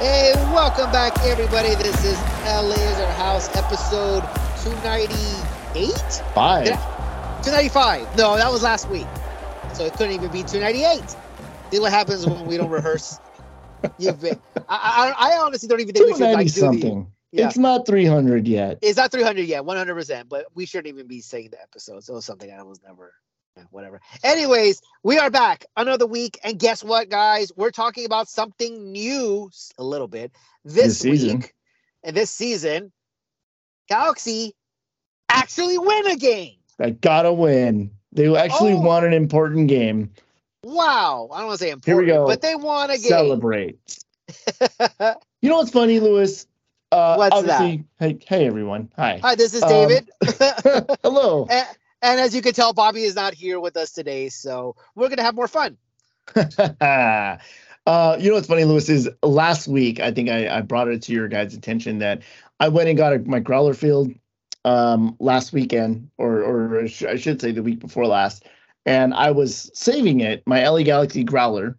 Hey, welcome back, everybody. This is LA is our house, episode 298? Five. 295. No, that was last week. So it couldn't even be 298. See what happens when we don't rehearse. You've been, I, I, I honestly don't even think we should like, 290 do something. Yeah. It's not 300 yet. It's not 300 yet, 100%, but we shouldn't even be saying the episodes. It was something I was never, whatever. Anyways, we are back another week. And guess what, guys? We're talking about something new a little bit this, This season. week. And this season, Galaxy actually win a game. They gotta win. They actually Oh. won an important game. Wow. I don't want to say important, Here we go. but they won a game. Celebrate. You know what's funny, Lewis? Uh, What's obviously, Hey, hey, everyone. Hi. Hi, this is Um, David. Hello. and, as you can tell, Bobby is not here with us today. So we're going to have more fun. uh, you know what's funny, Lewis, is last week I think I, I brought it to your guys' attention that I went and got a, my growler field um, last weekend, or or I I should say the week before last, and I was saving it, my LA Galaxy growler.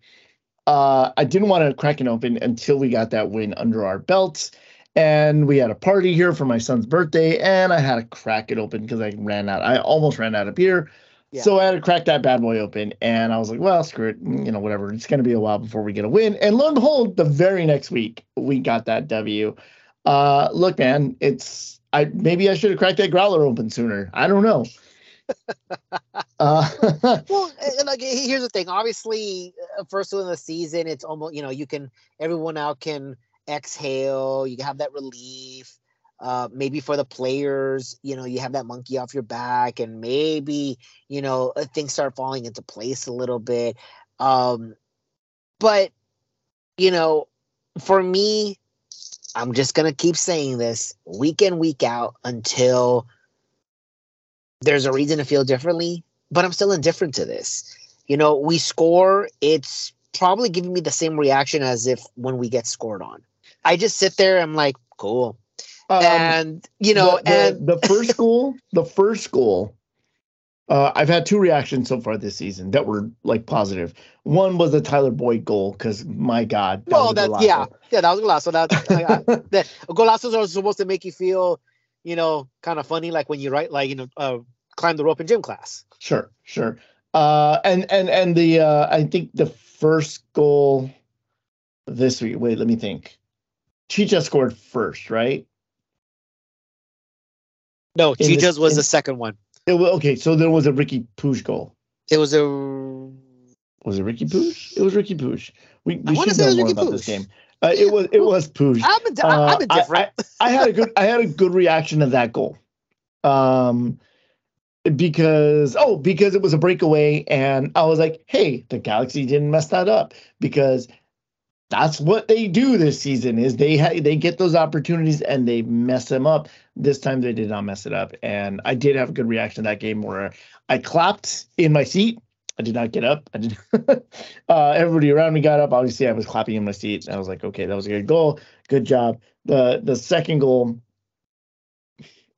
Uh, I didn't want to crack it open until we got that win under our belts. And we had a party here for my son's birthday, and I had to crack it open because I ran out. I almost ran out of beer. Yeah. So I had to crack that bad boy open, and I was like, "Well, screw it, mm, you know, whatever. It's going to be a while before we get a win." And lo and behold, the very next week we got that W. Uh, look, man, it's I maybe I should have cracked that growler open sooner. I don't know. uh, Well, uh, like here's the thing. Obviously, uh, first one of the season, it's almost you know you can everyone out can exhale. You have that relief. Uh, maybe for the players, you know, you have that monkey off your back, and maybe you know uh, things start falling into place a little bit. Um, but you know, for me, I'm just gonna keep saying this week in week out until there's a reason to feel differently but I'm still indifferent to this. You know, we score, it's probably giving me the same reaction as if when we get scored on. I just sit there, and I'm like, cool. um, and you know, the, the- and the first goal, the first goal. Uh, I've had two reactions so far this season that were like positive. One was the Tyler Boyd goal because my God, that well, that yeah, yeah, that was a golazo. That I, I, that golazos are supposed to make you feel, you know, kind of funny, like when you write, like you know, uh, climb the rope in gym class. Sure, sure. Uh, and and and the uh, I think the first goal this week. Wait, let me think. Chicha scored first, right? No, In the- Chicha's was in- the second one. It, okay, so there was a Ricky Puig goal. It was a Was it Ricky Puig? It was Ricky Puig. We, we should know more Ricky about this game. Uh, it was it was Puig. I'm, in, Uh, I'm I- indifferent. I, had a good I had a good reaction to that goal. Um because oh because it was a breakaway and I was like, "Hey, the Galaxy didn't mess that up because that's what they do this season is they ha- they get those opportunities and they mess them up. This time they did not mess it up and I did have a good reaction to that game where I clapped in my seat. I did not get up. I did. uh, everybody around me got up. Obviously, I was clapping in my seat. I was like, okay, that was a good goal. Good job. The the second goal,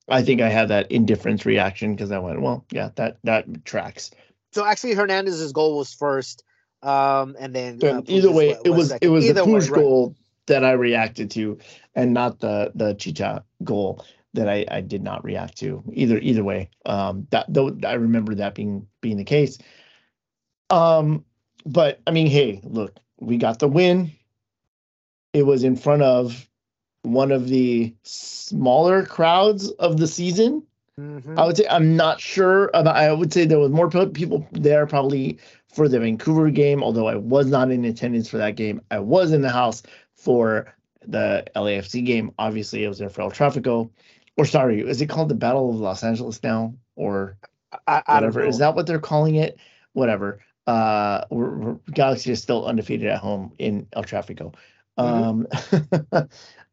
I think I had that indifference reaction because I went, well, yeah, that that tracks. so actually, Hernandez's goal was first, um, and then uh, either way, wa- it was second. it was the Either push right. goal that I reacted to, and not the the Chicha goal that I, I did not react to. Either either way, um, that though I remember that being being the case. Um, but I mean, hey, look, we got the win. It was in front of one of the smaller crowds of the season. Mhm. I would say I'm not sure about. I would say there was more people there probably for the Vancouver game, although I was not in attendance for that game. I was in the house for the LAFC game. Obviously, I was there for El Tráfico, or sorry, is it called the Battle of Los Angeles now, or I, I whatever? Is that what they're calling it? Whatever. Uh, we're, we're- Galaxy is still undefeated at home in El Tráfico. Um,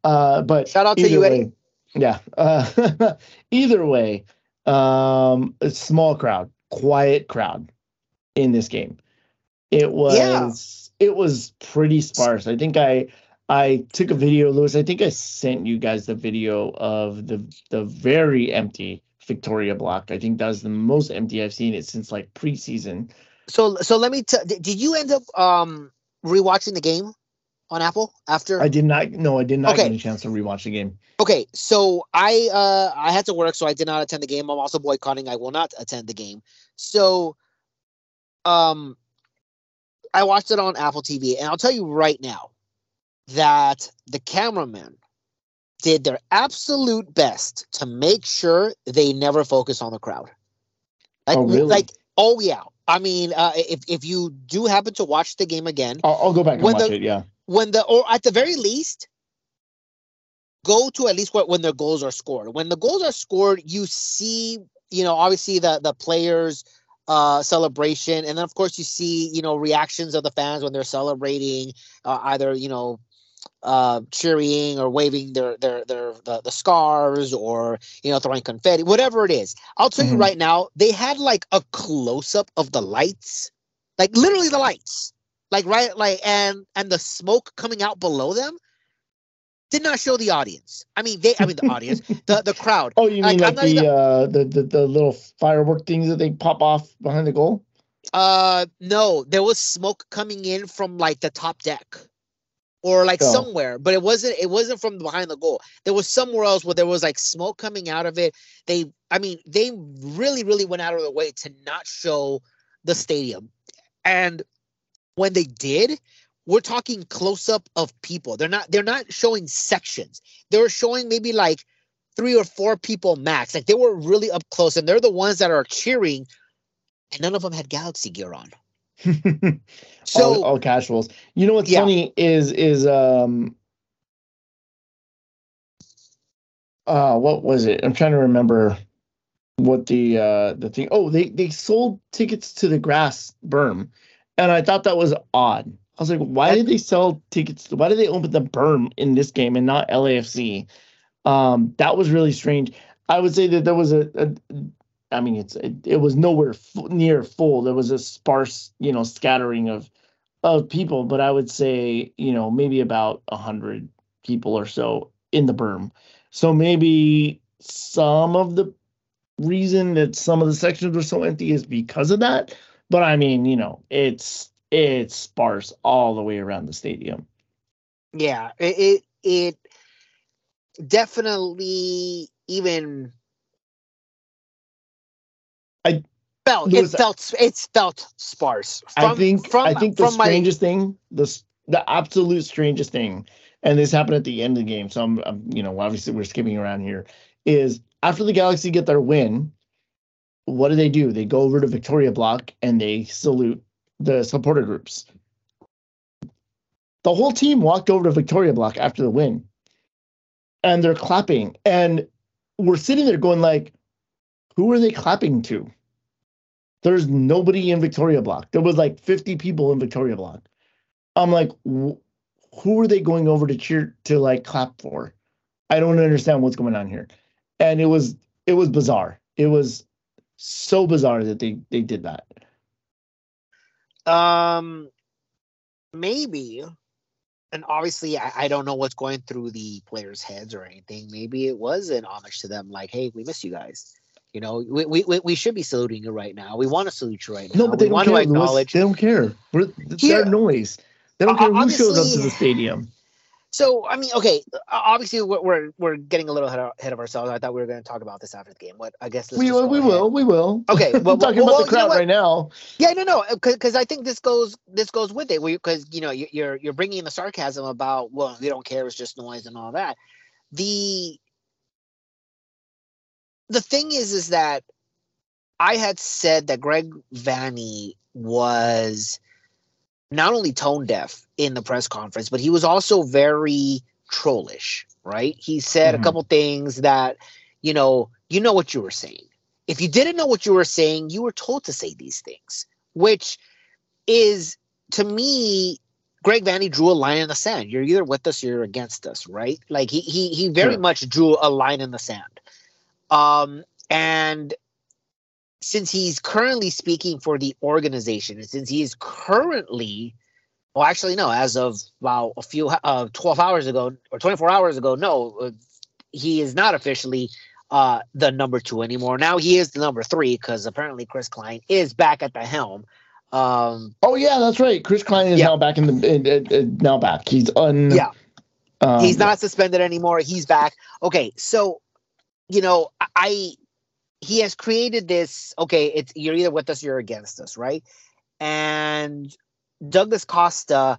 uh, but Mm-hmm. Shout out to you, way, Eddie. yeah. Uh, either way, um, a small crowd, quiet crowd in this game. It was it was pretty sparse. I think I I took a video, Lewis. I think I sent you guys the video of the the very empty Victoria block. I think that was the most empty I've seen it since like preseason. So so let me tell. Did you end up um rewatching the game on Apple after? I did not. No, I did not Okay. get a chance to rewatch the game. Okay, so I uh I had to work, so I did not attend the game. I'm also boycotting. I will not attend the game. So, um, I watched it on Apple TV, and I'll tell you right now that the cameramen did their absolute best to make sure they never focus on the crowd. Like, Oh, really? like, oh yeah. I mean, uh, if if you do happen to watch the game again, I'll, I'll go back and When watch the- it. Yeah. when the or at the very least go to at least what when their goals are scored when the goals are scored you see you know obviously the the players uh celebration. And then of course you see you know reactions of the fans when they're celebrating uh, either you know uh cheering or waving their their their the, the scarves or you know throwing confetti whatever it is. I'll tell you Mhm. right now they had like a close up of the lights like literally the lights like right like and and the smoke coming out below them did not show the audience. I mean they i mean the audience the the crowd. Oh, you mean I'm like the, even- uh, the the the little firework things that they pop off behind the goal? uh no there was smoke coming in from like the top deck or like Oh. somewhere but it wasn't it wasn't from behind the goal. There was somewhere else where there was like smoke coming out of it. They i mean they really really went out of their way to not show the stadium. And when they did we're talking close up of people they're not they're not showing sections they were showing maybe like three or four people max like they were really up close and they're the ones that are cheering and none of them had galaxy gear on so all, all casuals. You know what's Yeah. funny is is um uh what was it? I'm trying to remember what the uh the thing oh they they sold tickets to the grass berm and I thought that was odd. I was like, why did they sell tickets? Why did they open the berm in this game and not LAFC? Um, that was really strange. I would say that there was a, a I mean, it's it, it was nowhere fu- near full. There was a sparse, you know, scattering of of people, but I would say, you know, maybe about a hundred people or so in the berm. So maybe some of the reason that some of the sections were so empty is because of that. But I mean, you know, it's it's sparse all the way around the stadium. Yeah, it it, it definitely even I- felt it was felt it's felt sparse. I think from, I think the from my strangest thing, the the absolute strangest thing, and this happened at the end of the game. So I'm, I'm you know, obviously we're skipping around here. Is after the Galaxy get their win, what do they do? They go over to Victoria Block and they salute the supporter groups. The whole team walked over to Victoria Block after the win, and they're clapping, and we're sitting there going like, who are they clapping to? There's nobody in Victoria Block. There was like 50 people in Victoria Block. I'm like, wh- who are they going over to cheer to like clap for? I don't understand what's going on here. And it was it was bizarre. It was so bizarre that they they did that. Um maybe and obviously I, I don't know what's going through the players' heads or anything. Maybe it was an homage to them, like, hey, we miss you guys. You know, we we, we- should be saluting you right now. We want to salute you right now. No, but they we don't want care. to acknowledge They don't care. We're, Here- their noise. They don't care who shows up to the stadium. So I mean, okay, obviously we're we're, we're getting a little ahead of, ahead of ourselves. I thought we were going to talk about this after the game. What I guess We will. We ahead. will. We will. Okay, well, talking well, about well, the you know crowd right now. Yeah, no, no, uh, because I think this goes this goes with it. Because you know you- you're you're bringing in the sarcasm about well, we don't care, it's just noise and all that. The the thing is, is that I had said that Greg Vanney was not only tone deaf in the press conference, but he was also very trollish. Right? He said Mhm. a couple things that you know you know what you were saying. If you didn't know what you were saying, you were told to say these things, which is to me, Greg Vanney drew a line in the sand. You're either with us or you're against us, right? Like he he he very Sure. much drew a line in the sand. Um, and since he's currently speaking for the organization, and since he is currently, well, actually, no, as of about a few uh, 12 hours ago or 24 hours ago, no, uh, he is not officially uh, the number two anymore. Now he is the number three because apparently Chris Klein is back at the helm. Um, oh yeah, that's right. Chris Klein is Yeah. now back in the in, in- in- now back. He's un. Yeah. um, he's not suspended anymore. He's back. Okay, so you know, I- I he has created this. Okay, it's you're either with us, or you're against us, right? And Douglas Costa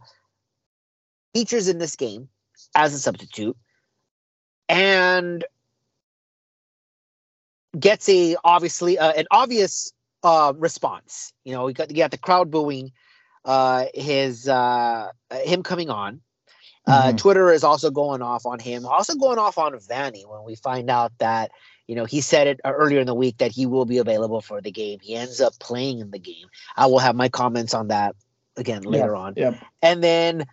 features in this game as a substitute, and gets a obviously uh, an obvious uh, response. You know, you got you got the crowd booing uh, his uh, him coming on. Uh, Mhm. Twitter is also going off on him, also going off on Vanney when we find out that you know he said it uh, earlier in the week that he will be available for the game. He ends up playing in the game. I will have my comments on that again later on. Yep. And then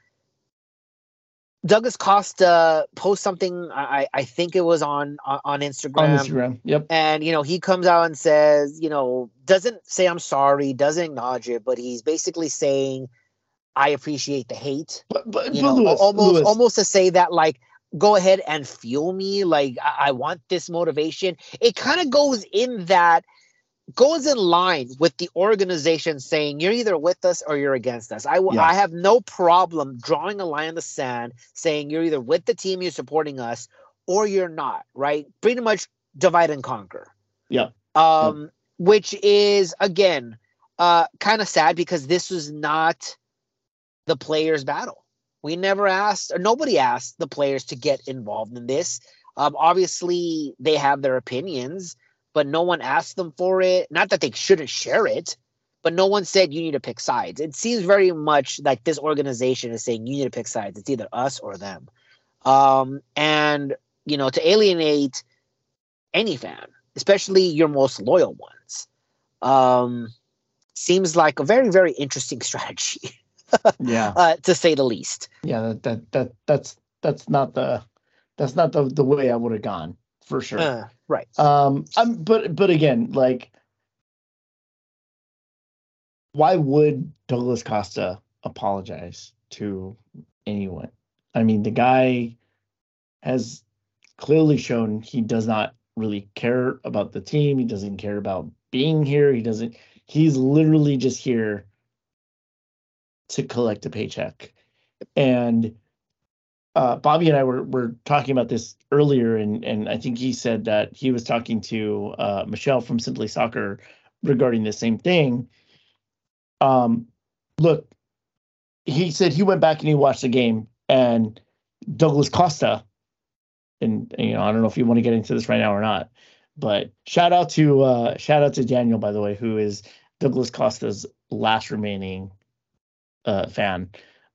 Douglas Costa posts something. I, I think it was on on, on Instagram on Instagram. Yep. and you know he comes out and says you know doesn't say i'm sorry doesn't acknowledge it but he's basically saying i appreciate the hate But but, but know Lewis, almost Lewis, almost to say that like go ahead and fuel me like i, I want this motivation. It kind of goes in that goes in line with the organization saying you're either with us or you're against us. I w- Yeah. i have no problem drawing a line in the sand saying you're either with the team you're supporting us or you're not right? Pretty much divide and conquer. Yeah. um which is again uh kind of sad because this was not the players battle we never asked or nobody asked the players to get involved in this. Um obviously they have their opinions but no one asked them for it. Not that they shouldn't share it but no one said you need to pick sides. It seems very much like this organization is saying you need to pick sides. It's either us or them. Um and you know to alienate any fan especially your most loyal ones um seems like a very very interesting strategy yeah. uh, to say the least Yeah. That, that that that's that's not the that's not the the way I would have gone for sure. Uh, right Um, I'm, but but again, like, why would Douglas Costa apologize to anyone? I mean, the guy has clearly shown he does not really care about the team. He doesn't care about being here. He doesn't. He's literally just here to collect a paycheck, and uh, Bobby and I were were talking about this earlier, and and I think he said that he was talking to uh, Michelle from Simply Soccer regarding the same thing. Um, look, he said he went back and he watched the game, and Douglas Costa, and you know I don't know if you want to get into this right now or not, but shout out to uh, shout out to Daniel by the way, who is Douglas Costa's last remaining uh, fan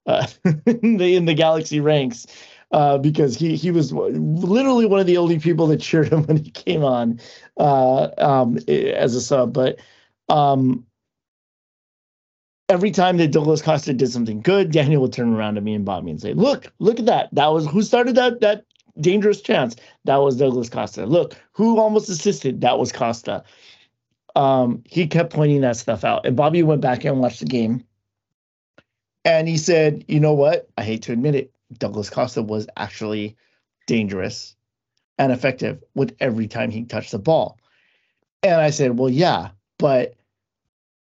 uh, in the Galaxy ranks uh, because he he was literally one of the only people that cheered him when he came on uh, um, as a sub. But um, every time that Douglas Costa did something good, Daniel would turn around to me and Bobby and say, "Look, look at that! That was who started that that dangerous chance. That was Douglas Costa. Look, who almost assisted? That was Costa." Um, he kept pointing that stuff out, and Bobby went back and watched the game. And he said, you know what? I hate to admit it. Douglas Costa was actually dangerous and effective with every time he touched the ball. And I said, well, yeah, but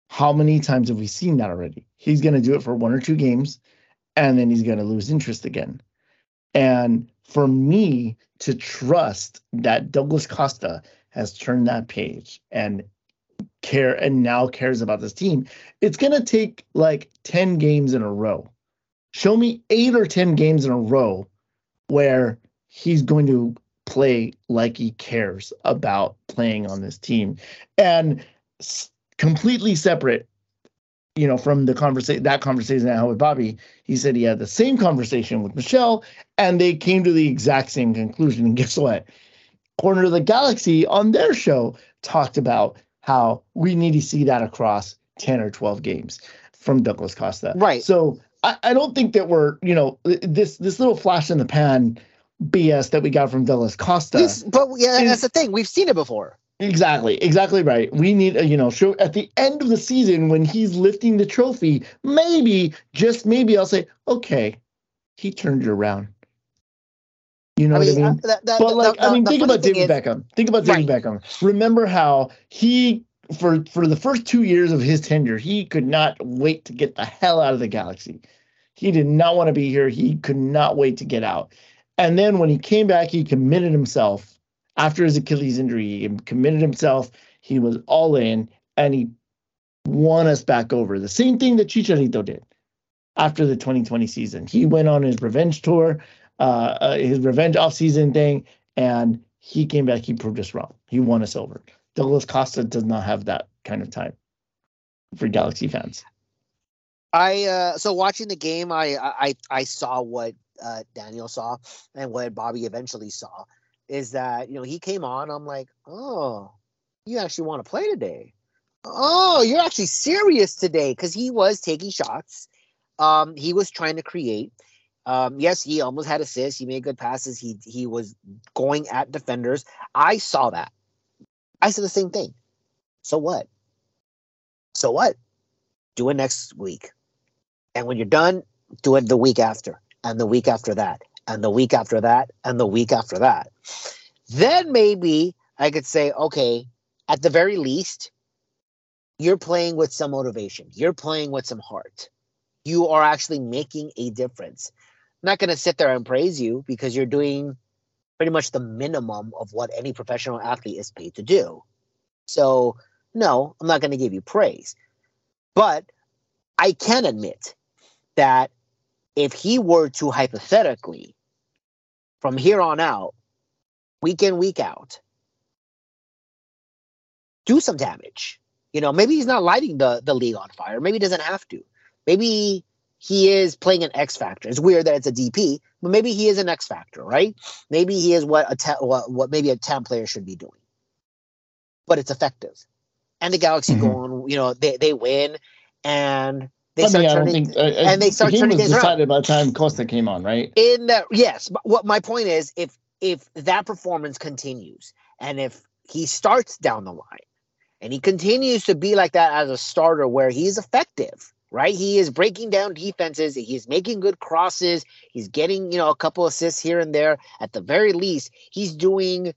how many times have we seen that already? He's going to do it for one or two games and then he's going to lose interest again. And for me to trust that Douglas Costa has turned that page and care and now cares about this team, it's going to take like 10 games in a row. Show me eight or 10 games in a row where he's going to play like he cares about playing on this team. And s- completely separate, you know, from the conversation, that conversation I had with Bobby, he said he had the same conversation with Michelle and they came to the exact same conclusion. And guess what? Corner of the Galaxy on their show talked about how we need to see that across 10 or 12 games from Douglas Costa. Right. So I, I don't think that we're, you know, this this little flash in the pan BS that we got from Douglas Costa. But yeah, is- that's the thing. We've seen it before. Exactly, exactly right. We need, a, you know, show at the end of the season when he's lifting the trophy, maybe, just maybe, I'll say, okay, he turned it around. You know I what I uh, mean? that, that, But like, I mean, think about David is- Beckham. Think about David Beckham. Remember how he for for the first two years of his tenure, he could not wait to get the hell out of the galaxy. He did not want to be here. He could not wait to get out. And then when he came back, he committed himself after his Achilles injury. He committed himself. He was all in, and he won us back over. The same thing that Chicharito did after the 2020 season. He went on his revenge tour, uh, uh, his revenge offseason thing, and he came back. He proved us wrong. He won us over. Douglas Costa does not have that kind of time for Galaxy fans. I uh, so watching the game, I I I saw what uh, Daniel saw and what Bobby eventually saw is that you know he came on. I'm like, oh, you actually want to play today? Oh, you're actually serious today because he was taking shots. Um, he was trying to create. Um, yes, he almost had assists. He made good passes. He he was going at defenders. I saw that. I said the same thing. So what? So what? Do it next week. And when you're done, do it the week after, and the week after that, and the week after that, and the week after that. Then maybe I could say, okay, at the very least, you're playing with some motivation. You're playing with some heart. You are actually making a difference. Not going to sit there and praise you because you're doing pretty much the minimum of what any professional athlete is paid to do. So, no, I'm not going to give you praise. But I can admit that if he were to hypothetically, from here on out, week in, week out, do some damage. You know, maybe he's not lighting the, the league on fire. Maybe he doesn't have to. Maybe he is playing an X factor. It's weird that it's a DP, but maybe he is an X factor, right? Maybe he is what a te- what, what maybe a TAM player should be doing. But it's effective. And the Galaxy mm-hmm. go on, you know, they, they win and they I start mean, turning think, uh, uh, and they start the turning was decided around. by the time Costa came on, right? In that yes, but what my point is if if that performance continues and if he starts down the line and he continues to be like that as a starter where he's effective right? He is breaking down defenses. He's making good crosses. He's getting, you know, a couple assists here and there. At the very least, he's doing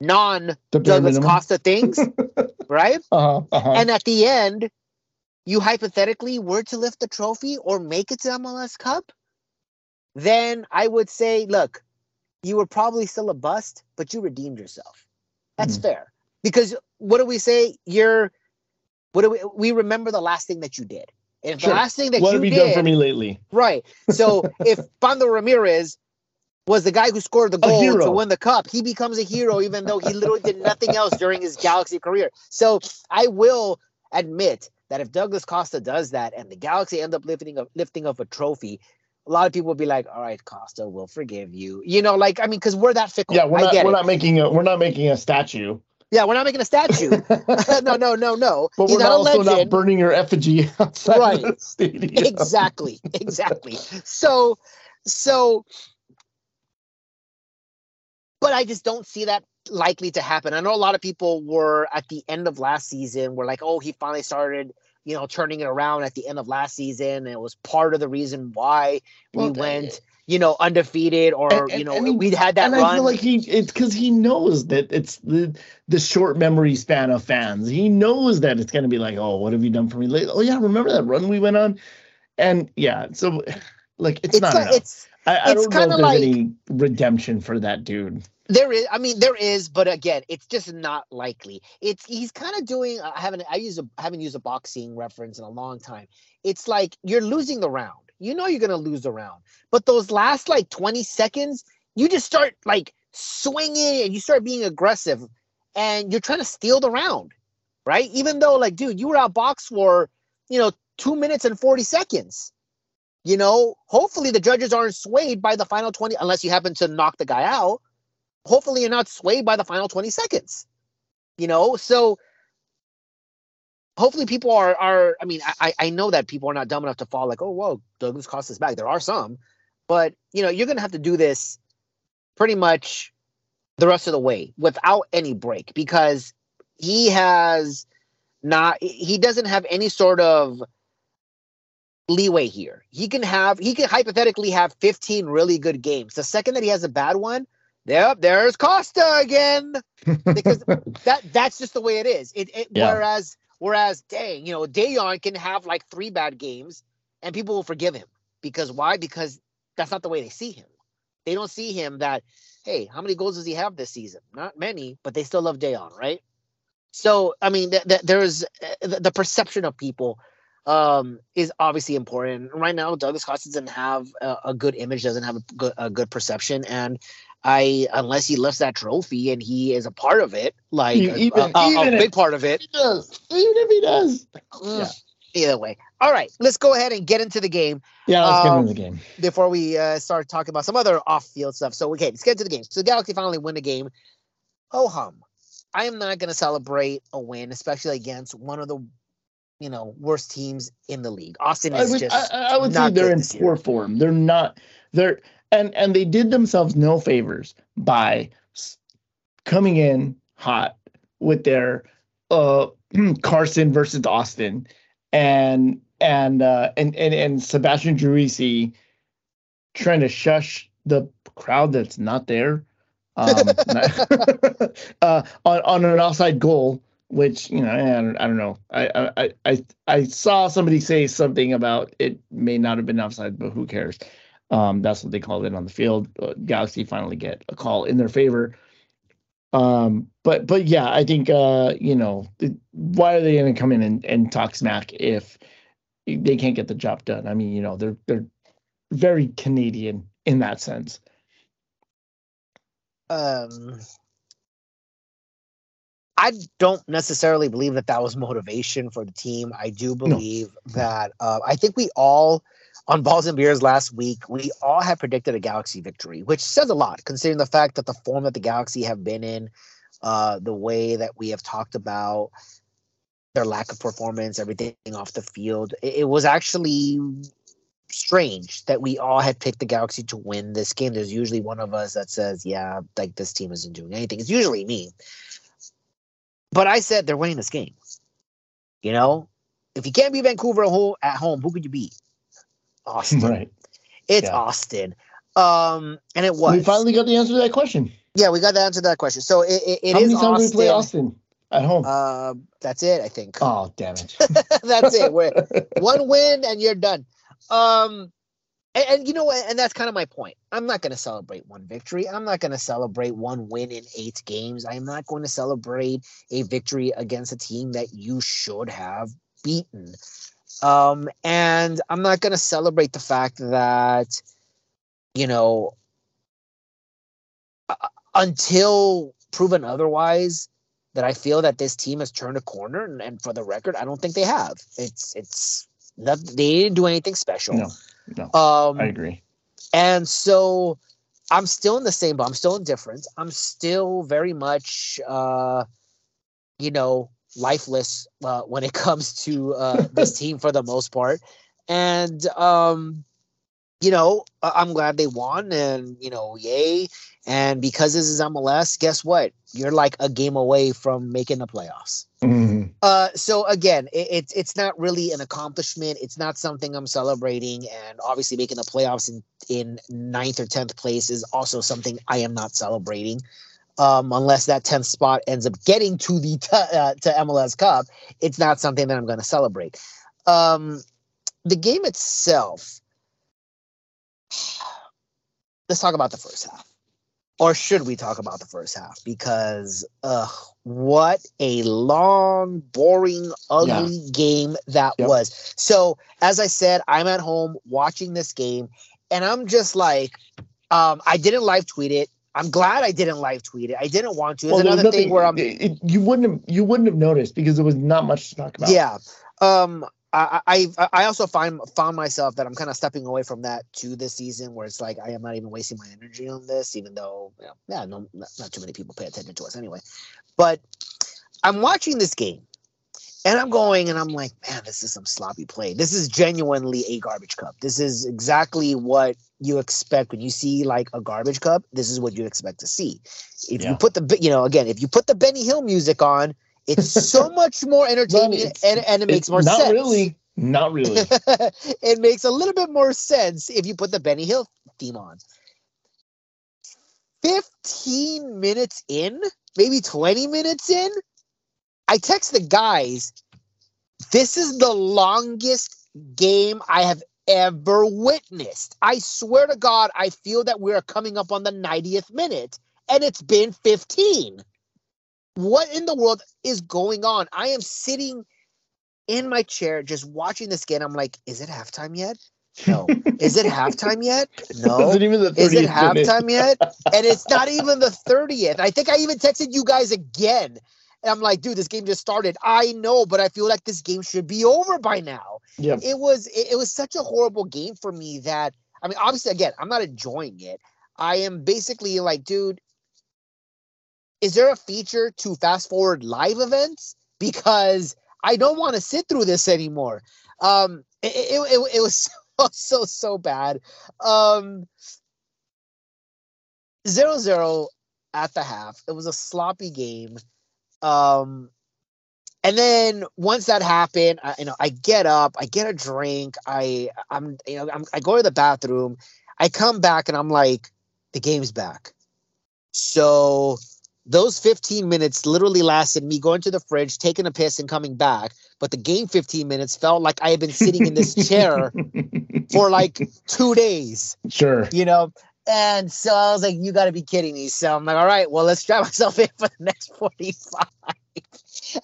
non Douglas Costa things, right? Uh-huh, uh-huh. And at the end, you hypothetically were to lift the trophy or make it to MLS Cup, then I would say, look, you were probably still a bust, but you redeemed yourself. That's mm. fair. Because what do we say? You're what do we we remember the last thing that you did. If sure. the last thing that what you have you did, done for me lately? Right. So if Pando Ramirez was the guy who scored the goal to win the cup, he becomes a hero even though he literally did nothing else during his Galaxy career. So I will admit that if Douglas Costa does that and the Galaxy end up lifting up lifting up a trophy, a lot of people will be like, "All right, Costa, we'll forgive you." You know, like I mean, because we're that fickle. Yeah, we're not. We're it. not making a. We're not making a statue. Yeah, we're not making a statue. no, no, no, no. But He's we're not also not burning your effigy outside right. the stadium. Exactly, exactly. So, so, but I just don't see that likely to happen. I know a lot of people were at the end of last season were like, "Oh, he finally started." You know, turning it around at the end of last season, and it was part of the reason why well, we went you know, undefeated or and, and, you know, I mean, we'd had that. And run. I feel like he it's because he knows that it's the the short memory span of fans. He knows that it's gonna be like, oh, what have you done for me lately? Oh yeah, remember that run we went on? And yeah, so like it's, it's not. enough. It's I, I don't know if there's like, any redemption for that dude. There is, I mean, there is, but again, it's just not likely. It's he's kind of doing. I haven't, I use a, haven't used a boxing reference in a long time. It's like you're losing the round you know you're going to lose the round. But those last like 20 seconds, you just start like swinging and you start being aggressive and you're trying to steal the round, right? Even though, like, dude, you were out box for, you know, two minutes and 40 seconds. You know, hopefully the judges aren't swayed by the final 20, unless you happen to knock the guy out. Hopefully you're not swayed by the final 20 seconds. You know, so hopefully people are are i mean i i know that people are not dumb enough to fall like oh whoa douglas cost us back there are some but you know you're gonna have to do this pretty much the rest of the way without any break because he has not he doesn't have any sort of leeway here he can have he can hypothetically have 15 really good games the second that he has a bad one Yep, there's Costa again. Because that that's just the way it is. It, it Yeah. whereas whereas dang, you know, Dejan can have like three bad games and people will forgive him. Because why? Because that's not the way they see him. They don't see him that, hey, how many goals does he have this season? Not many, but they still love Dejan, right? So I mean, th- th- there's uh, the, the perception of people um, is obviously important. Right now, Douglas Costa doesn't have a, a good image, doesn't have a good perception, and I unless he lifts that trophy and he is a part of it, like a- even- a, a- a big part of it. He does. Even if he does. mm, Either way, all right. Let's go ahead and get into the game Yeah, let's get Um, into the game. before we uh, start talking about some other off-field stuff. So okay, let's get into the game. So the Galaxy finally win the game. Oh hum! I am not going to celebrate a win, especially against one of the, you know, worst teams in the league. Austin I is would, just I, I would say they're in year. poor form. They're not. They're and and they did themselves no favors by coming in hot with their uh Carson versus Austin and and uh and and, and Sebastian Driussi trying to shush the crowd that's not there um uh on, on an offside goal which you know I don't, I don't know. I, I i i saw somebody say something about it may not have been offside but who cares um that's what they called it on the field. Uh, galaxy finally get a call in their favor. Um but but yeah i think uh you know why are they going to come in and, and talk smack if they can't get the job done? I mean you know they're they're very canadian in that sense. Um I don't necessarily believe that that was motivation for the team. I do believe that uh, I think we all on Balls and Beers last week we all had predicted a Galaxy victory, which says a lot considering the fact that the form that the Galaxy have been in, uh, the way that we have talked about their lack of performance, everything off the field. It, it was actually strange that we all had picked the Galaxy to win this game. There's usually one of us that says, "Yeah, like this team isn't doing anything." It's usually me. But I said they're winning this game. You know, if you can't beat Vancouver at home, at home who could you beat? Austin. right It's Yeah. Austin. Um, and it was. we finally got the answer to that question yeah, we got the answer to that question. So it, it, it how is many times Austin. we play austin at home Uh, that's it, I think. oh damn it that's it. We're one win and you're done. Um, and, and you know what? And that's kind of my point. I'm not going to celebrate one victory. I'm not going to celebrate one win in eight games. I'm not going to celebrate a victory against a team that you should have beaten. Um, and I'm not going to celebrate the fact that, you know, uh, until proven otherwise, that I feel that this team has turned a corner. And, and for the record, I don't think they have. It's it's not they didn't do anything special. No, no, Um, i agree and so I'm still in the same boat. I'm still indifferent. I'm still very much, uh, you know, lifeless uh, when it comes to uh, this team for the most part. And, um, you know, I'm glad they won and, you know, yay. And because this is MLS, guess what? You're like a game away from making the playoffs. Mhm. Uh, so again, it, it's it's not really an accomplishment. It's not something I'm celebrating, and obviously making the playoffs in in ninth or tenth place is also something I am not celebrating. Um, unless that tenth spot ends up getting to the t- uh, to MLS Cup, it's not something that I'm going to celebrate. Um, the game itself. Let's talk about the first half, or should we talk about the first half? Because, ugh, what a long, boring, ugly game that Yep. was. So, as I said, I'm at home watching this game, and I'm just like, um, I didn't live tweet it. I'm glad I didn't live tweet it. I didn't want to. It's Well, another thing where I'm it- it- you wouldn't have you wouldn't have noticed because there was not much to talk about. yeah. Um. I I I also find found myself that I'm kind of stepping away from that to this season, where it's like I am not even wasting my energy on this, even though you know, yeah, no, not, not too many people pay attention to us anyway. But I'm watching this game, and I'm going, and I'm like, man, this is some sloppy play. This is genuinely a garbage cup. This is exactly what you expect when you see like a garbage cup. This is what you expect to see. If you put the you know again, if you put the Benny Hill music on, it's so much more entertaining it's- and, and it makes more not sense. really. Not really. it makes a little bit more sense if you put the Benny Hill theme on. 15 minutes in, maybe 20 minutes in, I text the guys, this is the longest game I have ever witnessed. I swear to God, I feel that we are coming up on the 90th minute and it's been 15. What in the world is going on? I am sitting in my chair just watching this game. I'm like, is it halftime yet? No. Is it halftime yet? No. Isn't even the Is it 30th minute. halftime yet? And it's not even the 30th. I think I even texted you guys again. And I'm like, dude, this game just started. I know, but I feel like this game should be over by now. Yep. It was it, it was such a horrible game for me that I mean, obviously, again, I'm not enjoying it. I am basically like, dude, is there a feature to fast forward live events? Because I don't want to sit through this anymore. Um, it, it, it, it was so, so, so bad. Um, zero zero at the half. It was a sloppy game. Um, and then once that happened, I, you know, I get up, I get a drink, I, I'm, you know, I'm, I go to the bathroom, I come back, and I'm like, the game's back. So those 15 minutes literally lasted me going to the fridge, taking a piss, and coming back. But the game 15 minutes felt like I had been sitting in this chair for like two days sure. you know. And so I was like, you got to be kidding me. So I'm like, all right, well, let's strap myself in for the next 45.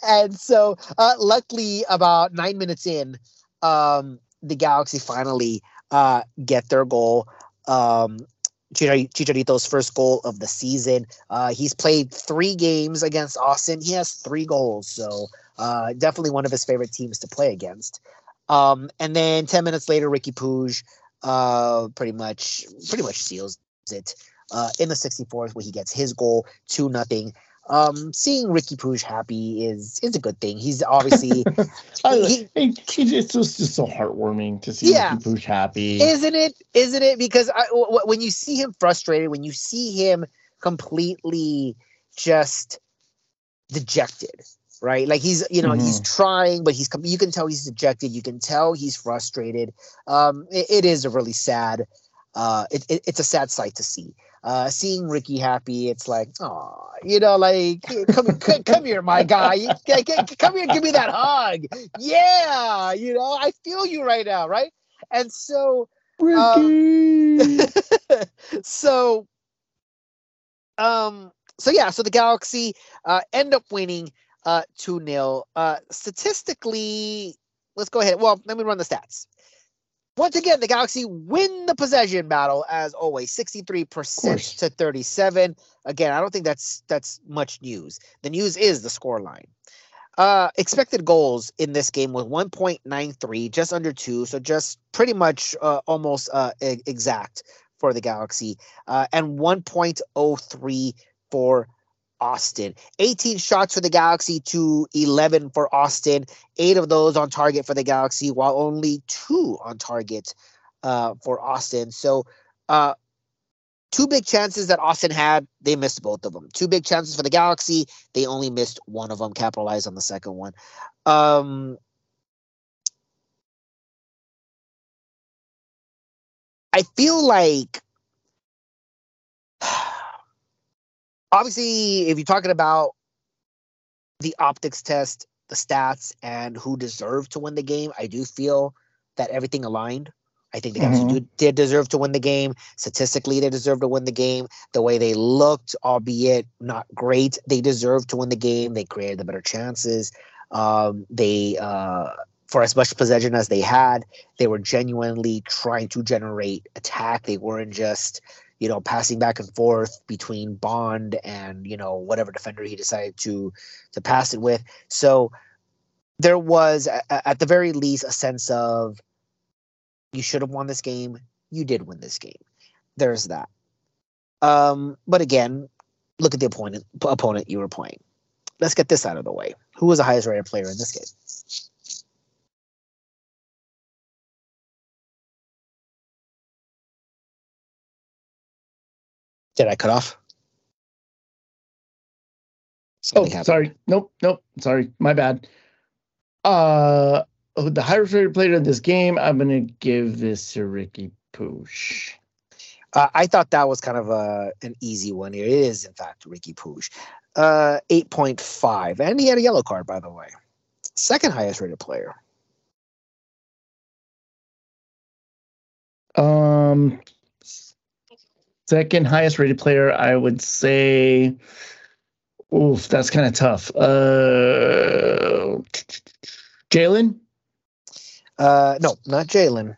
and so, uh, luckily, about nine minutes in, um, the Galaxy finally uh, get their goal. Um, Chicharito's first goal of the season. Uh, he's played three games against Austin. He has three goals. So, uh, definitely one of his favorite teams to play against. Um, and then 10 minutes later, Ricky Puig uh, pretty much pretty much seals it uh, in the 64th where he gets his goal, 2 nothing. Um, seeing Ricky Puig happy is is a good thing. He's obviously he- he, he, it was just so heartwarming to see Yeah. Ricky Puig happy. isn't it isn't it because I, w- when you see him frustrated when you see him completely just dejected right? Like he's you know he's trying but he's you can tell he's dejected. You can tell he's frustrated. Um it, it is a really sad uh it, it, it's a sad sight to see. Uh seeing ricky happy it's like oh you know like come come, come here my guy. You- c- c- come here give me that hug. Yeah you know i feel you right now right? And so Ricky. so um so yeah so the galaxy uh end up winning uh 2-0 uh statistically let's go ahead. Well let me run the stats. Once again the galaxy win the possession battle as always 63% to 37 again i don't think that's that's much news. The news is the score line. Uh expected goals in this game was 1.93 just under 2 so just pretty much uh, almost uh exact for the galaxy. Uh, and 1.03 for austin. 18 shots for the galaxy to 11 for austin. Eight of those on target for the galaxy while only two on target uh, for austin. So uh two big chances that austin had they missed both of them. Two big chances for the galaxy they only missed one of them capitalized on the second one. Um i feel like obviously if you're talking about the optics test the stats and who deserved to win the game i do feel that everything aligned. I think the guys who Mhm. do, did deserve to win the game statistically they deserve to win the game. The way they looked albeit not great they deserved to win the game. They created the better chances. Um, they uh, for as much possession as they had they were genuinely trying to generate attack. They weren't just you know passing back and forth between bond and you know whatever defender he decided to to pass it with. So there was at the very least a sense of you should have won this game. You did win this game. There's that. Um but again look at the opponent opponent you were playing. Let's get this out of the way. Who was the highest rated player in this game did i cut off Oh, Something happened. sorry. Nope, nope. Sorry, my bad. Uh, oh, the highest rated player in this game. I'm gonna give this to Ricky Puig. Uh, I thought that was kind of a an easy one here. It is, in fact, Ricky Puig. Uh, 8.5. And he had a yellow card, by the way. Second highest rated player. Um, second highest rated player, I would say. Oof, that's kind of tough. Uh, Jalen. Uh, no, not Jalen.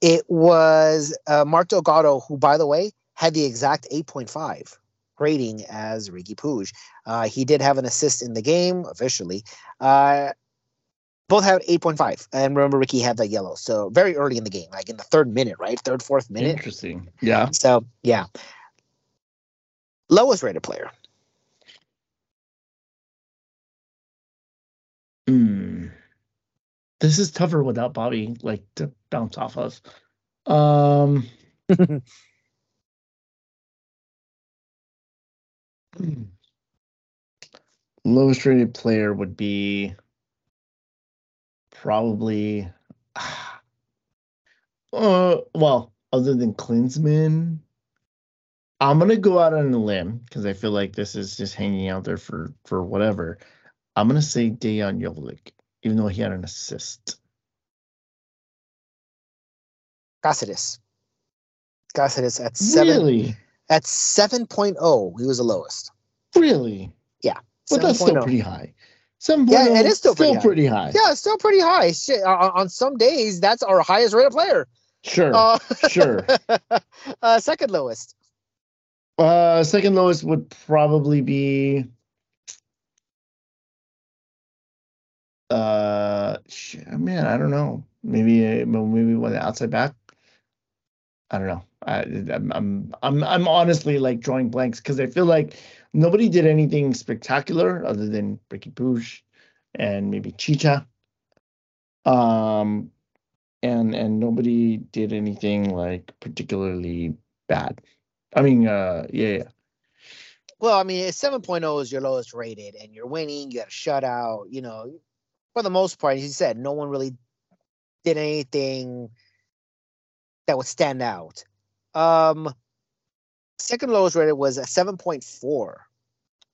It was uh, Mark Delgado, who, by the way, had the exact 8.5 rating as Riqui Puig. Uh, he did have an assist in the game officially. Uh, both had 8.5. And remember, Ricky had that yellow. So very early in the game, like in the third minute, right? Third, fourth minute. Interesting. Yeah. So, yeah. Lowest rated player. Hmm. This is tougher without Bobby, like to bounce off of. Um. Lowest rated player would be probably uh well, other than Klinsmann. I'm gonna go out on a limb because I feel like this is just hanging out there for for whatever. I'm gonna say Dejan Joveljic, even though he had an assist. Cáceres. Cáceres at seven Really? at 7.0. He was the lowest. Really? Yeah. But that's still 7.0. pretty high. Seven Yeah, it is still pretty high. pretty high. Yeah, it's still pretty high. Shit, on, on some days, that's our highest rated player. Sure. Uh, sure. uh, second lowest. Uh, second lowest would probably be. Uh, man, I don't know. Maybe, uh, maybe one outside back. I don't know. I'm, I'm, I'm, I'm honestly like drawing blanks because I feel like nobody did anything spectacular other than Riqui Puig and maybe Chicha. Um, and and nobody did anything like particularly bad. I mean, uh, yeah, yeah. Well, I mean, 7.0 is your lowest rated, and you're winning. You got a shutout. You know, for the most part, as you said, no one really did anything that would stand out. Um, second lowest rated was a 7.4,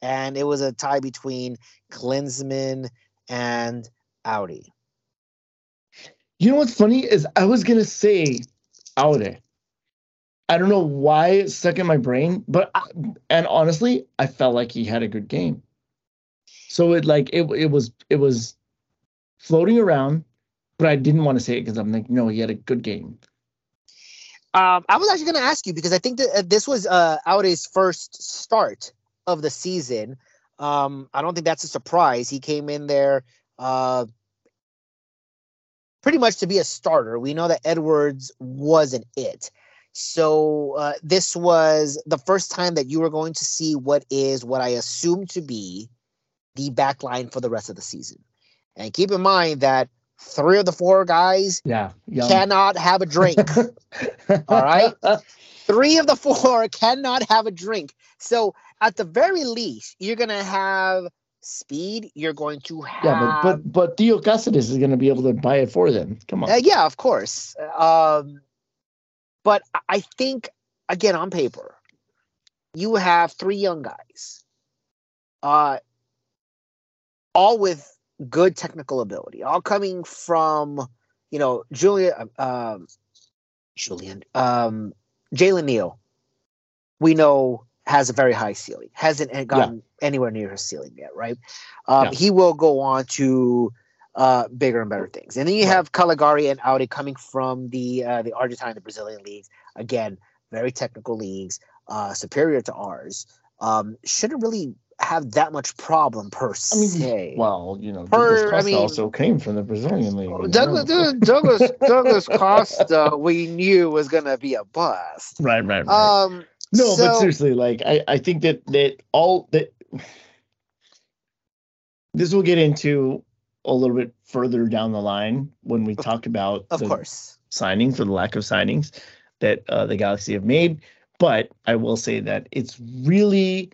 and it was a tie between Klinsmann and Aude. You know what's funny is I was gonna say Aude. I don't know why it stuck in my brain, but I, and honestly, I felt like he had a good game. So it like it it was it was floating around, but I didn't want to say it because I'm like, no, he had a good game. Um, I was actually going to ask you because I think that uh, this was uh, first start of the season. Um, I don't think that's a surprise. He came in there uh, pretty much to be a starter. We know that Edwards wasn't it. So uh, this was the first time that you were going to see what is what I assume to be the back line for the rest of the season. And keep in mind that three of the four guys Yeah, cannot have a drink. All right. Three of the four cannot have a drink. So at the very least, you're gonna have speed. You're going to have yeah, but but but Theo Cáceres is gonna be able to buy it for them. Come on. Uh, yeah, of course. Um, but I- I think again on paper, you have three young guys, uh, all with good technical ability, all coming from you know Julia, um, Julian, um, Jalen Neal. We know has a very high ceiling, hasn't gotten anywhere near his ceiling yet, right? Um, Yeah. He will go on to uh, bigger and better things. And then you Right. have Calegari and Aude coming from the uh, the Argentine, the Brazilian leagues. Again, very technical leagues, uh, superior to ours. Um, shouldn't really have that much problem per I mean, se. well, you know, Per- Douglas I mean- also came from the Brazilian league. you Douglas, know? Douglas, Douglas Costa, we knew was gonna be a bust. Right, right, right. Um, No, but seriously, like I, I think that that all that this will get into a little bit further down the line when we talk about of the course, signings or the lack of signings that uh, the Galaxy have made. But I will say that it's really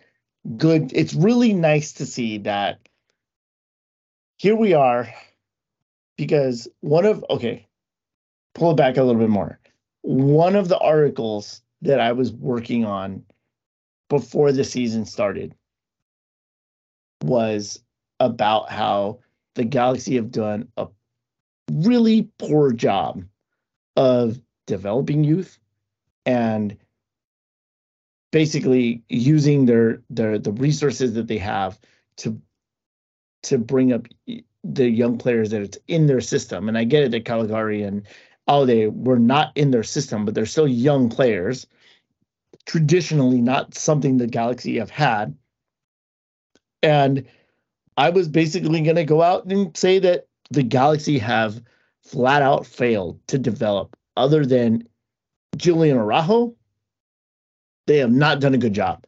good. It's really nice to see that here we are because one of okay, pull it back a little bit more. One of the articles that I was working on before the season started was about how the Galaxy have done a really poor job of developing youth and basically using their their the resources that they have to to bring up the young players that it's in their system. And I get it that Calegari and Aude were not in their system, but they're still young players. Traditionally, not something the Galaxy have had. And I was basically going to go out and say that the Galaxy have flat out failed to develop, other than Julian Araujo. They have not done a good job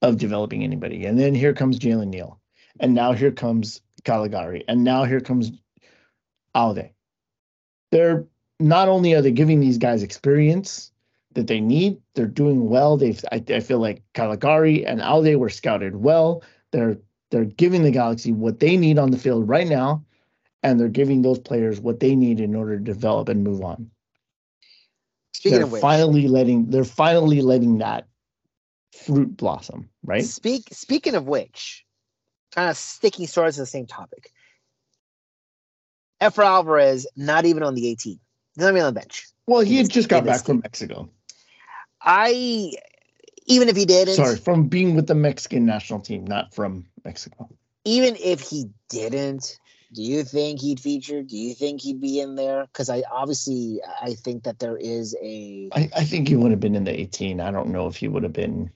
of developing anybody. And then here comes Jalen Neal. And now here comes Calegari. And now here comes Aude. They're not only are they giving these guys experience that they need, they're doing well. They've I, I feel like Calegari and Aude were scouted well. They're they're giving the Galaxy what they need on the field right now, and they're giving those players what they need in order to develop and move on. Speaking they're of which, finally letting they're finally letting that fruit blossom, right? Speak speaking of which, kind of sticking swords to the same topic. Efra Alvarez not even on the 18, not even on the bench. Well, he had just got back from Mexico. I even if he didn't. Sorry, from being with the Mexican national team, not from Mexico. Even if he didn't, do you think he'd feature? Do you think he'd be in there? Because I obviously I think that there is a. I, I think he would have been in the 18. I don't know if he would have been.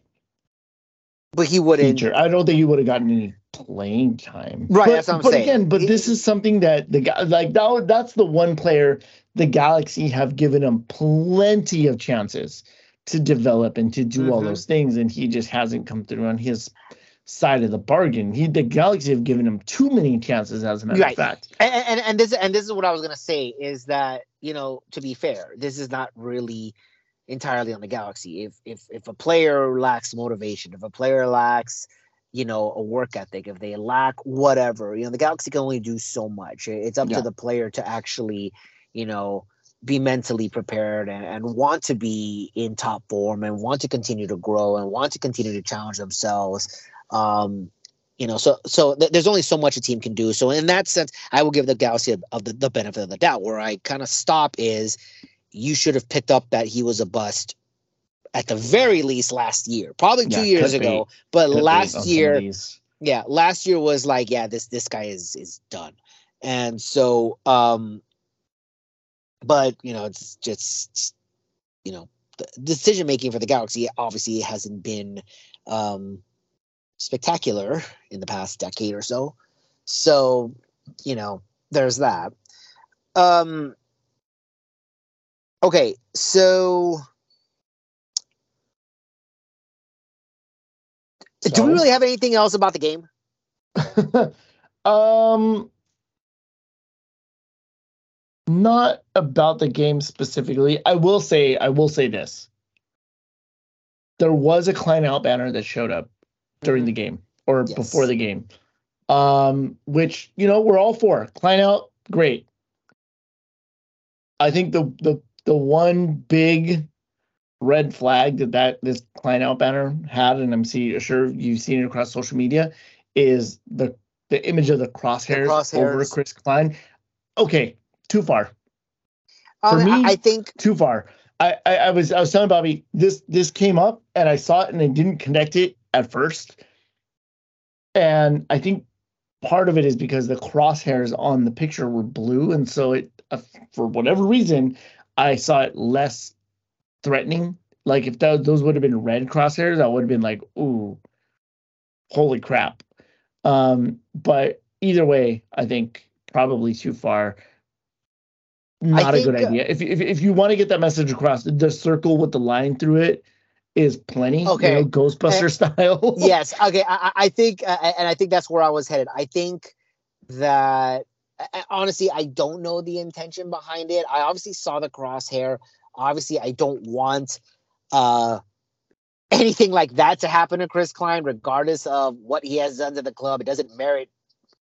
But he wouldn't. Feature. I don't think he would have gotten any playing time. Right. But, that's what I'm but saying. again, but this is something that the guy like that. That's the one player the Galaxy have given him plenty of chances to develop and to do mm-hmm. all those things, and he just hasn't come through on his side of the bargain. He the Galaxy have given him too many chances, as a matter right. of fact. And, and and this and this is what I was gonna say is that you know to be fair, this is not really entirely on the Galaxy. If if if a player lacks motivation, if a player lacks you know a work ethic, if they lack whatever, you know the Galaxy can only do so much. It's up yeah. to the player to actually you know be mentally prepared and, and want to be in top form and want to continue to grow and want to continue to challenge themselves um, you know so so th- there's only so much a team can do so in that sense i will give the galaxy of, of the, the benefit of the doubt where i kind of stop is you should have picked up that he was a bust at the very least last year probably two yeah, years ago be, but last year yeah last year was like yeah this this guy is is done and so um but you know, it's just you know, the decision making for the Galaxy obviously hasn't been um, spectacular in the past decade or so. So, you know, there's that. Um, okay, so, so do we really have anything else about the game? um, not about the game specifically. I will say, I will say this. There was a Klein out banner that showed up during mm-hmm. the game or yes. before the game. Um, which, you know, we're all for. Klein out, great. I think the the the one big red flag that that this Klein out banner had, and I'm see, sure you've seen it across social media, is the the image of the crosshairs, the crosshairs. over Chris Klein. Okay, too far. For um, me, I think too far. I, I, I was I was telling Bobby this this came up and I saw it and I didn't connect it at first, and I think part of it is because the crosshairs on the picture were blue, and so it uh, for whatever reason I saw it less threatening. Like if that, those would have been red crosshairs, I would have been like, "Ooh, holy crap!" Um, but either way, I think probably too far not think, a good idea. If, if if you want to get that message across, the circle with the line through it is plenty. Okay, you know, Ghostbuster and, style. yes. Okay. I, I think, uh, and I think that's where I was headed. I think that honestly, I don't know the intention behind it. I obviously saw the crosshair. Obviously, I don't want uh anything like that to happen to Chris Klein, regardless of what he has done to the club. It doesn't merit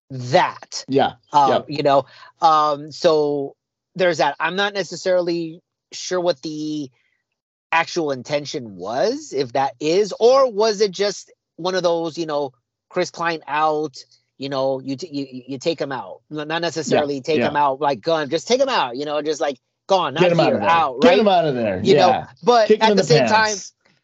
that. Yeah. Um, yeah. You know. Um. So there's that. I'm not necessarily sure what the actual intention was, if that is, or was it just one of those, you know, Chris Klein out, you know, you t- you you take him out, not necessarily Yeah, take yeah. him out like gun, just take him out, you know, just like gone, not Get out here, of there. out, Get right? him out of there. You know. But Kick at in the, same time,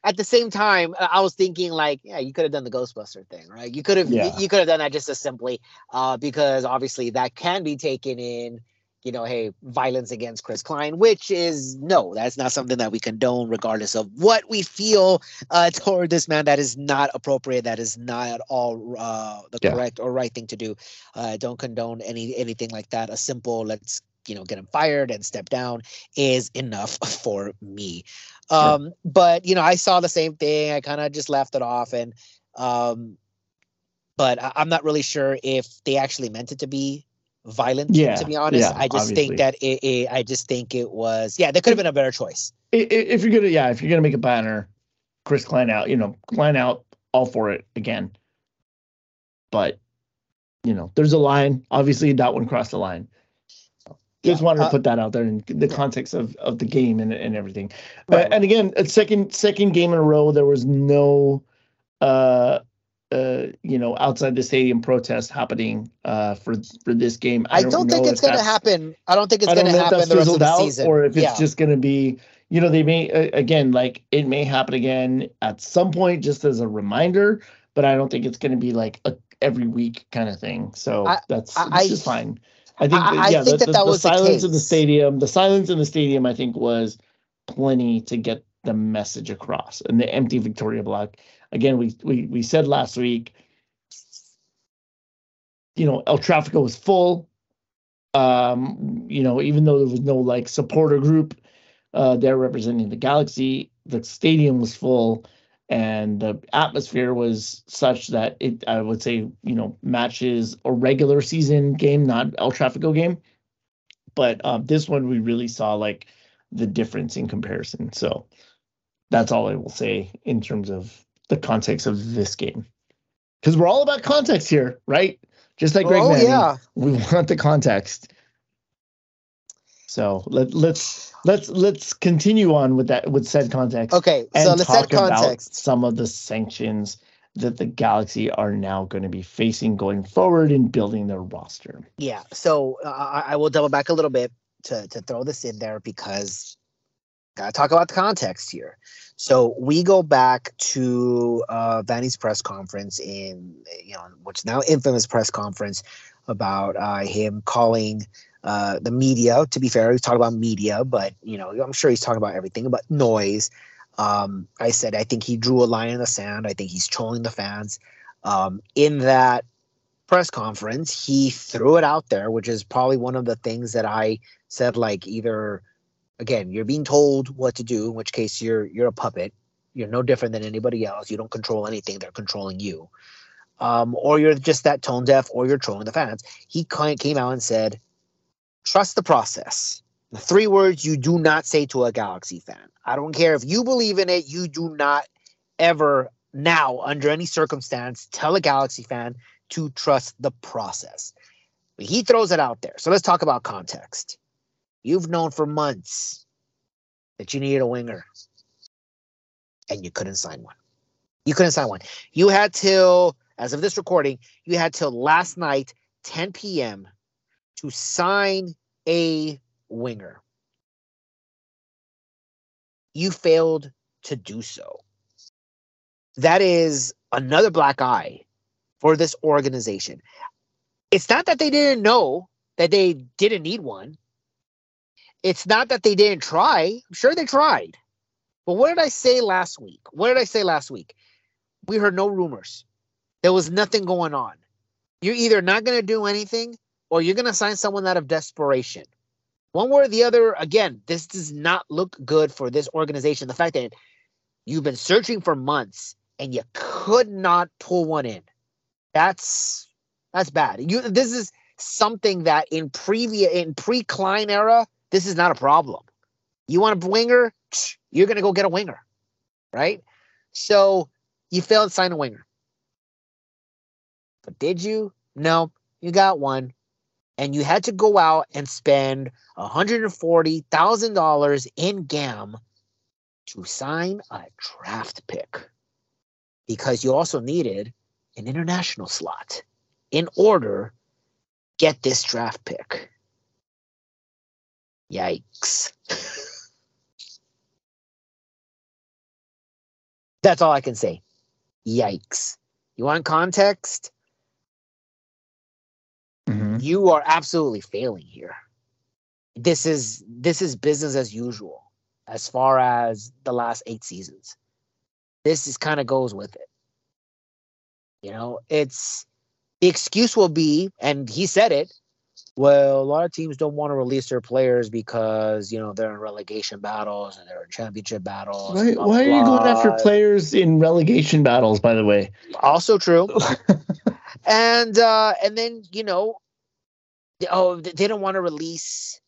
at the same time, I was thinking like, yeah, you could have done the Ghostbuster thing, right? You could have, Yeah. you, could have done that just as simply, uh, because obviously that can be taken in, you know, hey, violence against Chris Klein, which is no, that's not something that we condone, regardless of what we feel uh, toward this man. That is not appropriate. That is not at all uh, the Yeah. correct or right thing to do. Uh, don't condone any anything like that. A simple let's you know get him fired and step down is enough for me. Um, but you know, I saw the same thing. I kind of just laughed it off, and um, but I, I'm not really sure if they actually meant it to be violent. Yeah, to be honest, yeah, I just obviously. think that it, it. I just think it was. Yeah, there could have been a better choice. If you're gonna, yeah, if you're gonna make a banner, Chris Klein out, you know, Klein out, all for it again. But, you know, there's a line. Obviously, that one crossed the line. Just Yeah, wanted to uh, put that out there in the context of, of the game and, and everything. Right. Uh, and again, a second second game in a row, there was no, uh, uh, you know, outside the stadium protest happening uh, for for this game. I don't, think it's going to happen. I don't think it's going to happen the rest of the season. or if it's yeah. just going to be, you know, they may uh, again like it may happen again at some point just as a reminder, but I don't think it's going to be like a every week kind of thing. So I- that's I- I- fine. I think I- yeah, think the, that that the was the silence in the stadium, the silence in the stadium, I think was plenty to get the message across. And the empty Victoria block, again, we we we said last week, you know, El Trafico was full. Um, you know, even though there was no like supporter group uh there representing the Galaxy, the stadium was full and the atmosphere was such that it I would say, you know, matches a regular season game, not El Trafico game. But um this one we really saw like the difference in comparison. So that's all I will say in terms of the context of this game. Because we're all about context here, right? Just like Greg oh Manning, yeah. we want the context. So let let's let's let's continue on with that with said context Okay. and So let's set talk about context. some of the sanctions that the Galaxy are now going to be facing going forward in building their roster. Yeah. So uh, I will double back a little bit to to throw this in there because gotta talk about the context here. So we go back to uh, Vanney's press conference in you know what's now infamous press conference about uh, him calling uh, the media. To be fair, he's talking about media, but you know I'm sure he's talking about everything about noise. Um, I said I think he drew a line in the sand. I think he's trolling the fans. Um, in that press conference, he threw it out there, which is probably one of the things that I said. Like either, again, you're being told what to do, in which case you're you're a puppet. You're no different than anybody else. You don't control anything; they're controlling you. Um, or you're just that tone deaf, or you're trolling the fans. He came out and said, "Trust the process." The three words you do not say to a Galaxy fan. I don't care if you believe in it. You do not ever now, under any circumstance, tell a Galaxy fan to trust the process. He throws it out there. So let's talk about context. You've known for months that you needed a winger, and you couldn't sign one. You couldn't sign one. You had till, as of this recording, you had till last night, 10 p.m., to sign a winger. You failed to do so. That is another black eye for this organization. It's not that they didn't know that they didn't need one. It's not that they didn't try. I'm sure they tried. But what did I say last week? What did I say last week? We heard no rumors. There was nothing going on. You're either not going to do anything or you're going to sign someone out of desperation. One way or the other, again, this does not look good for this organization. The fact that you've been searching for months and you could not pull one in. That's that's bad. You this is something that in previous in pre-Klein era, this is not a problem. You want a winger, you're gonna go get a winger, right? So you failed to sign a winger. But did you? No, you got one. And you had to go out and spend $140,000 in GAM to sign a draft pick because you also needed an international slot in order get this draft pick. Yikes. That's all I can say. Yikes. You want context? Mm-hmm. You are absolutely failing here. This is this is business as usual as far as the last 8 seasons. This is kind of goes with it. You know, it's the excuse will be and he said it well, a lot of teams don't want to release their players because you know they're in relegation battles and they're in championship battles. Why, blah, why are you going after players in relegation battles? By the way, Also true. and uh, and then you know, oh, they don't want to release,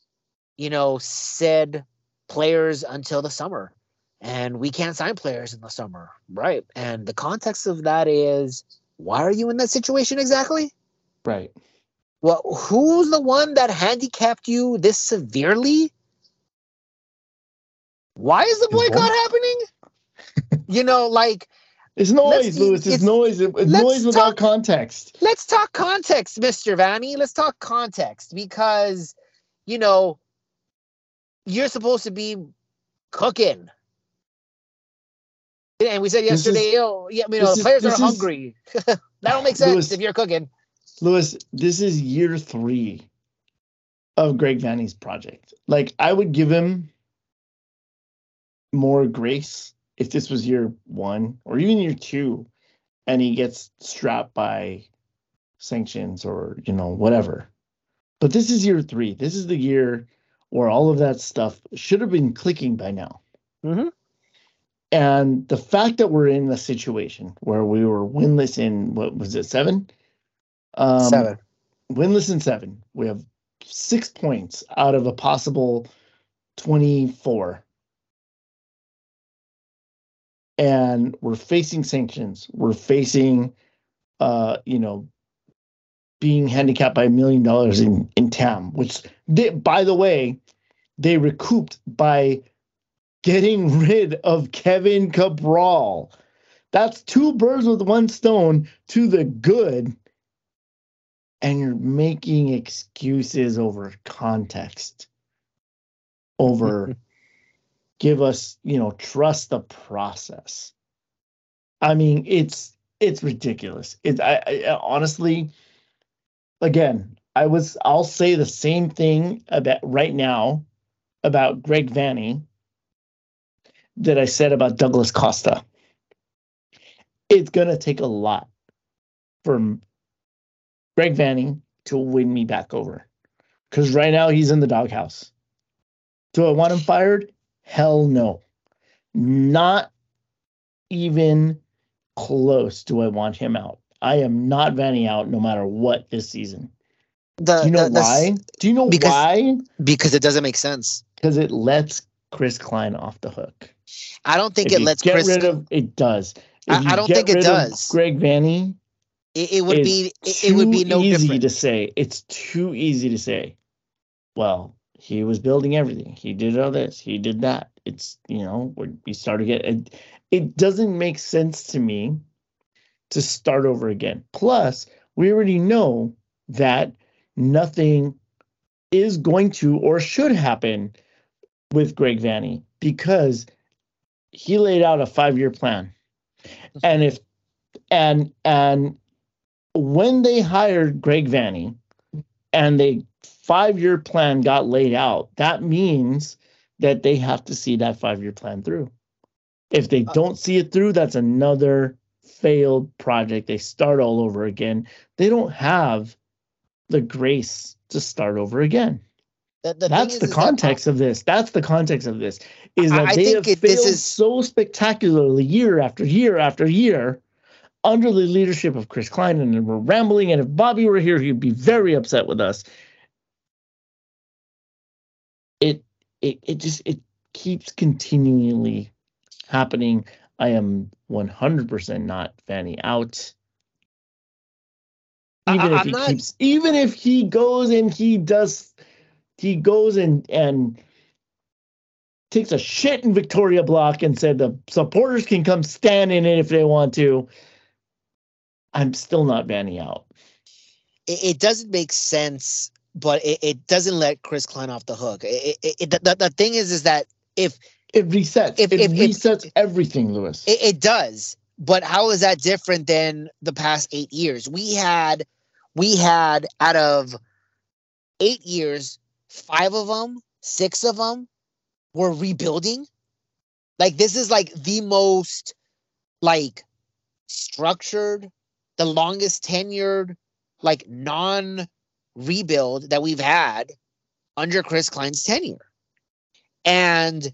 you know, said players until the summer, and we can't sign players in the summer, right? And the context of that is, why are you in that situation exactly? right? Well, who's the one that handicapped you this severely? Why is the boycott boy? happening? you know, like It's noise, Lewis. It's, it's- noise. It's noise without talk- context. let's talk context, Mr. Vanney. Let's talk context because, you know, you're supposed to be cooking. And we said This is- yesterday, oh, yeah, you know, the players this are hungry. that don't make sense Louis- if you're cooking. Lewis, this is year three of Greg Vanney's project. Like, I would give him more grace if this was year one or even year two and he gets strapped by sanctions or, you know, whatever. But this is year three. This is the year where all of that stuff should have been clicking by now. Mhm. And the fact that we're in a situation where we were winless in what was it, seven? Um, Seven. winless in seven. We have six points out of a possible 24. And we're facing sanctions. We're facing, uh, you know, being handicapped by a million dollars in, in TAM, which, they, by the way, they recouped by getting rid of Kevin Cabral. That's two birds with one stone to the good and you're making excuses over context over give us you know trust the process. I mean it's it's ridiculous. It I, I honestly again i was i'll say the same thing about right now about greg vanney that i said about douglas costa. It's going to take a lot from Greg Vanney to win me back over. Because right now he's in the doghouse. Do I want him fired? Hell no. Not even close do I want him out. I am not Vanney out no matter what this season. The, Do you know the- the- why? Do you know because- why? Because it doesn't make sense. Because it lets Chris Klein off the hook. I don't think If it lets get Chris. rid of it does. If I- I don't think it does. Greg Vanney, it, it would it's be. It, it would be no easy different. to say. It's too easy to say. Well, he was building everything. He did all this. He did that. It's you know we started get it. It doesn't make sense to me to start over again. Plus, we already know that nothing is going to or should happen with Greg Vanney because he laid out a five-year plan. Mm-hmm. And if and and when they hired Greg Vanney and the five-year plan got laid out, that means that they have to see that five-year plan through. If they Uh, don't see it through, that's another failed project. They start all over again. They don't have the grace to start over again. The- the That's is- the is that- context of this. That's the context of this. Is I- that I they think have it- failed this is- so spectacularly year after year after year under the leadership of Chris Klein, and we're rambling. And if Bobby were here, he'd be very upset with us. It it it just it keeps continually happening. I am 100% not Vanney out. Even if I'm he not- keeps, even if he goes and he does, he goes and and takes a shit in Victoria Block and said the supporters can come stand in it if they want to, I'm still not Vanney out. It, it doesn't make sense, but it, it, doesn't let Chris Klein off the hook. It, it, the, the thing is, is that if it resets, if, it if, resets everything, Lewis. It, it does, but how is that different than the past eight years? We had, we had out of eight years, five of them, six of them were rebuilding. Like this is like the most like structured, the longest tenured, like non rebuild that we've had under Chris Klein's tenure. And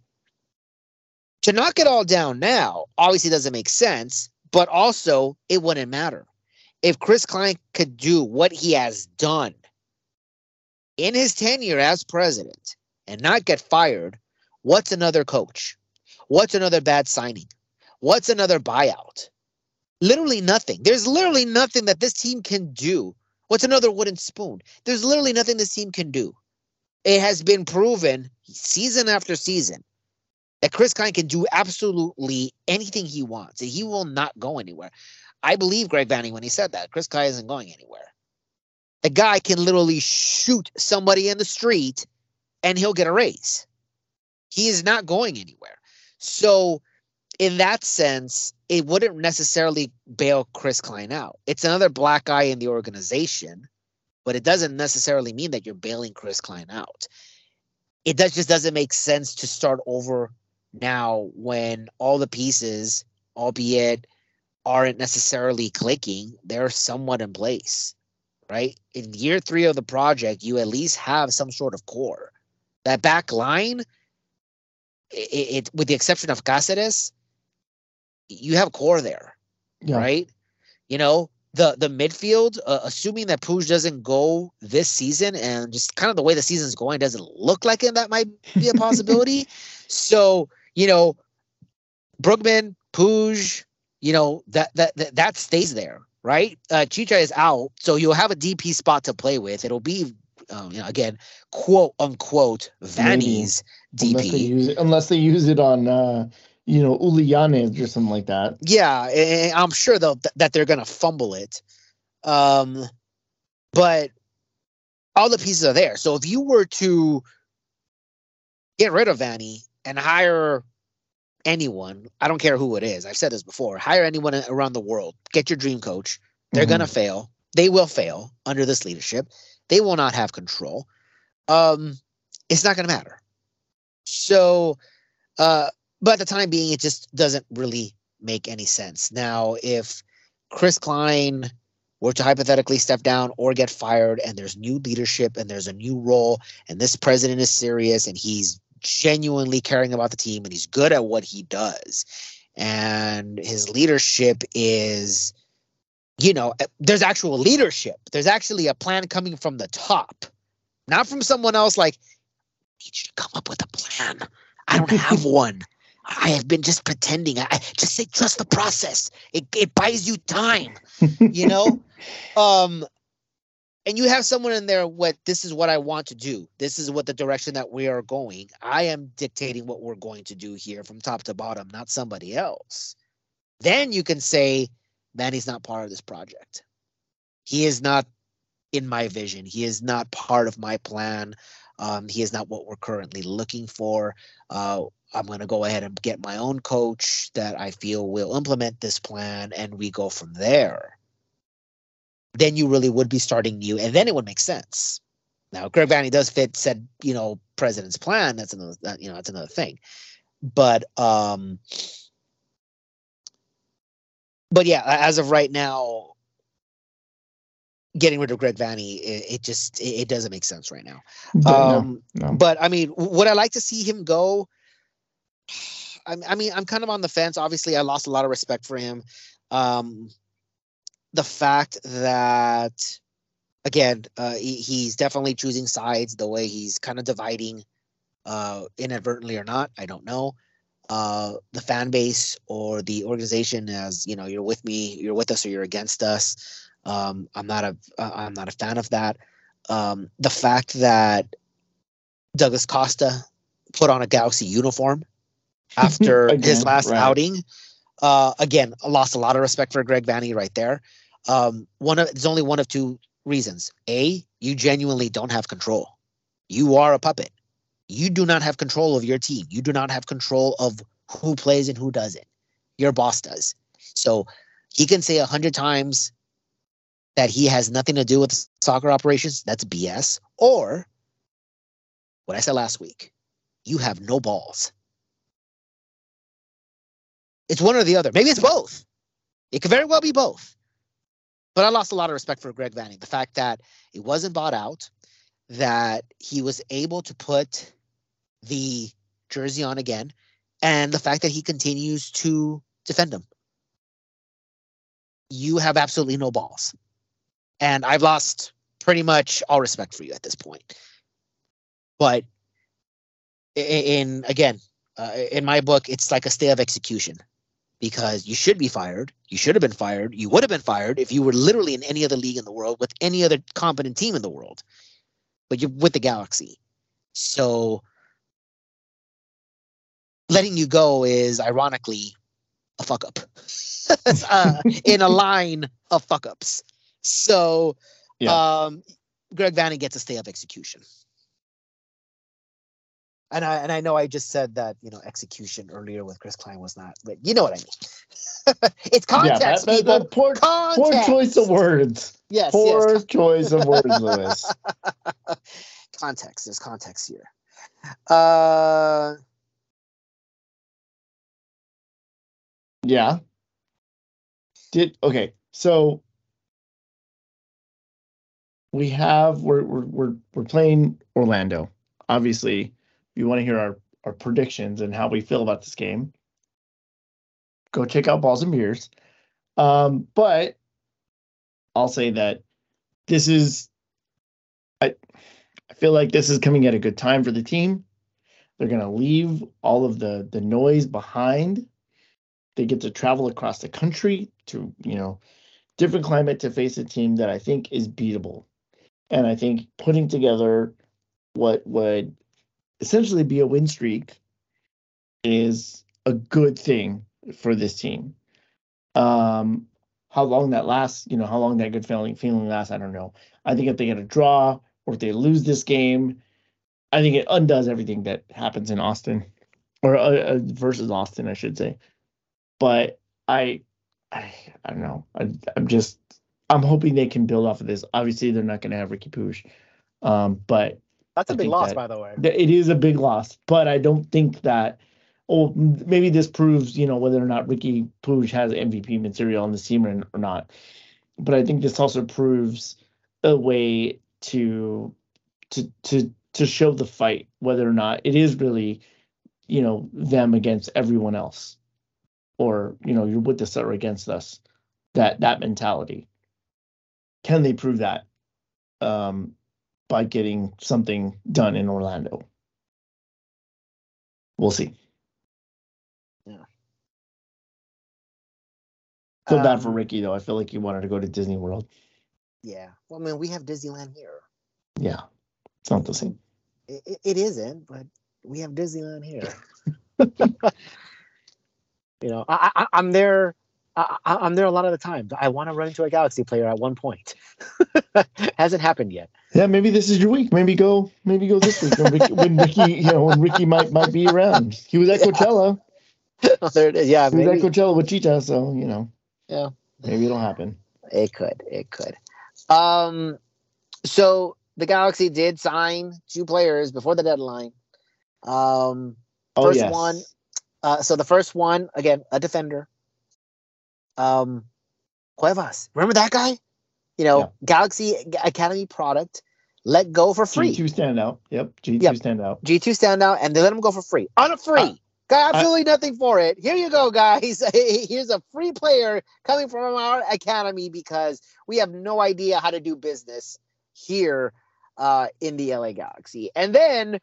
to knock it all down now obviously doesn't make sense, but also it wouldn't matter. If Chris Klein could do what he has done in his tenure as president and not get fired, what's another coach? What's another bad signing? What's another buyout? Literally nothing. There's literally nothing that this team can do. What's another wooden spoon? There's literally nothing this team can do. It has been proven season after season that Chris Klein can do absolutely anything he wants and he will not go anywhere. I believe Greg Vanney when he said that. Chris Klein isn't going anywhere. The guy can literally shoot somebody in the street and he'll get a raise. He is not going anywhere. So, in that sense, it wouldn't necessarily bail Chris Klein out. It's another black guy in the organization, but it doesn't necessarily mean that you're bailing Chris Klein out. It does just doesn't make sense to start over now when all the pieces, albeit aren't necessarily clicking, they're somewhat in place, right? In year three of the project, you at least have some sort of core. That back line, it, it with the exception of Cáceres, you have core there, yeah. right? You know, the the midfield, uh, assuming that Puig doesn't go this season, and just kind of the way the season's going, doesn't look like it. That might be a possibility. so you know, Brugman, Puig, you know that that that, that stays there, right? Uh, Chicha is out, so you'll have a DP spot to play with. It'll be um, you know, again, quote unquote, Vanney's DP. Unless they use it, unless they use it on, uh, you know, Ulianes or something like that. Yeah, I'm sure though that they're gonna fumble it. Um, but all the pieces are there. So if you were to get rid of Vanney and hire anyone, I don't care who it is. I've said this before. Hire anyone around the world. Get your dream coach. They're mm-hmm. gonna fail. They will fail under this leadership. They will not have control. Um, it's not going to matter. So, uh, but at the time being, it just doesn't really make any sense. Now, if Chris Klein were to hypothetically step down or get fired, and there's new leadership and there's a new role, and this president is serious and he's genuinely caring about the team and he's good at what he does, and his leadership is you know, eh, there's actual leadership. There's actually a plan coming from the top, not from someone else like, I need you to come up with a plan. I don't have one. I have been just pretending. I, just say trust the process. It it buys you time, you know. um, and you have someone in there. What this is what I want to do. This is what the direction that we are going. I am dictating what we're going to do here from top to bottom, not somebody else. Then you can say, Vanney's not part of this project. He is not in my vision. He is not part of my plan. Um, he is not what we're currently looking for. Uh, I'm going to go ahead and get my own coach that I feel will implement this plan, and we go from there. Then you really would be starting new, and then it would make sense. Now, Greg Vanney does fit said, you know, president's plan. That's another, you know, that's another thing. But um, but yeah, as of right now, getting rid of Greg Vanney, it, it just it, it, doesn't make sense right now. Um, no, no. But I mean, would I like to see him go? I, mean, I'm kind of on the fence. Obviously, I lost a lot of respect for him. Um, the fact that, again, uh, he, he's definitely choosing sides. The way he's kind of dividing, uh, inadvertently or not, I don't know uh, the fan base or the organization as you know you're with me you're with us or you're against us um, i'm not a i'm not a fan of that um, the fact that douglas costa put on a Galaxy uniform after Again, his last right. outing. Uh, again, I lost a lot of respect for Greg Vanney right there. Um, one of there's only one of two reasons. A, you genuinely don't have control. You are a puppet. You do not have control of your team. You do not have control of who plays and who doesn't. Your boss does. So he can say a hundred times that he has nothing to do with soccer operations. That's BS. Or what I said last week, you have no balls. It's one or the other. Maybe it's both. It could very well be both. But I lost a lot of respect for Greg Vanney. The fact that it wasn't bought out, that he was able to put the jersey on again, and the fact that he continues to defend him. You have absolutely no balls. And I've lost pretty much all respect for you at this point. But in again, uh, in my book, it's like a stay of execution because you should be fired. You should have been fired. You would have been fired if you were literally in any other league in the world with any other competent team in the world. But you're with the Galaxy. So letting you go is ironically a fuck up uh, in a line of fuck ups. So Yeah. um, Greg Vanney gets a stay of execution. And I and I know I just said that you know execution earlier with Chris Klein was not, but you know what I mean. it's yeah, context, that, that, people. that poor, poor choice of words. Yes, Poor yes. choice of words, Lewis. context. There's context here. Uh, Yeah. Did okay. So we have we're we're we're we're playing Orlando. Obviously, you want to hear our our predictions and how we feel about this game, go check out Balls and Beers. Um, but I'll say that this is I I feel like this is coming at a good time for the team. They're gonna leave all of the the noise behind they get to travel across the country to you know different climate to face a team that I think is beatable, and I think putting together what would essentially be a win streak is a good thing for this team. Um, how long that lasts, you know, how long that good feeling feeling lasts, I don't know. I think if they get a draw or if they lose this game, I think it undoes everything that happens in Austin or uh, uh, versus Austin, I should say but I, I, I don't know. I, I'm just, I'm hoping they can build off of this. Obviously, they're not going to have Riqui Puig, um, but that's a I big loss, that- by the way. it is a big loss. But I don't think that. Oh, maybe this proves, you know, whether or not Riqui Puig has MVP material on the team or, or not. But I think this also proves a way to, to, to, to show the fight whether or not it is really, you know, them against everyone else or you know you're with us or against us that that mentality can they prove that um by getting something done in orlando we'll see Yeah. feel bad for Um, ricky though i feel like he wanted to go to disney world Yeah. Well, I mean, we have Disneyland here. yeah it's not the same It, it, isn't, but we have Disneyland here. you know, I, I, I'm there. I, I- I'm there a lot of the time. I want to run into a Galaxy player at one point. Hasn't happened yet. Yeah maybe this is your week maybe go maybe go this week when ricky, when ricky you know when ricky might might be around he was at Yeah. coachella there it is. Yeah, he was at maybe. coachella with Chicha so you know Yeah. maybe it'll happen It could. It could. Um, so the Galaxy did sign two players before the deadline. Um, oh First yes one, uh, so the first one again, a defender. Um, Cuevas, remember that guy? You know, Yeah. Galaxy Academy product, let go for free. G2 standout. Yep, G2 Yep. standout. G two standout, and they let them go for free on a free. Uh, Got absolutely nothing for it. Here you go, guys. Here's a free player coming from our academy because we have no idea how to do business here uh, in the LA Galaxy. And then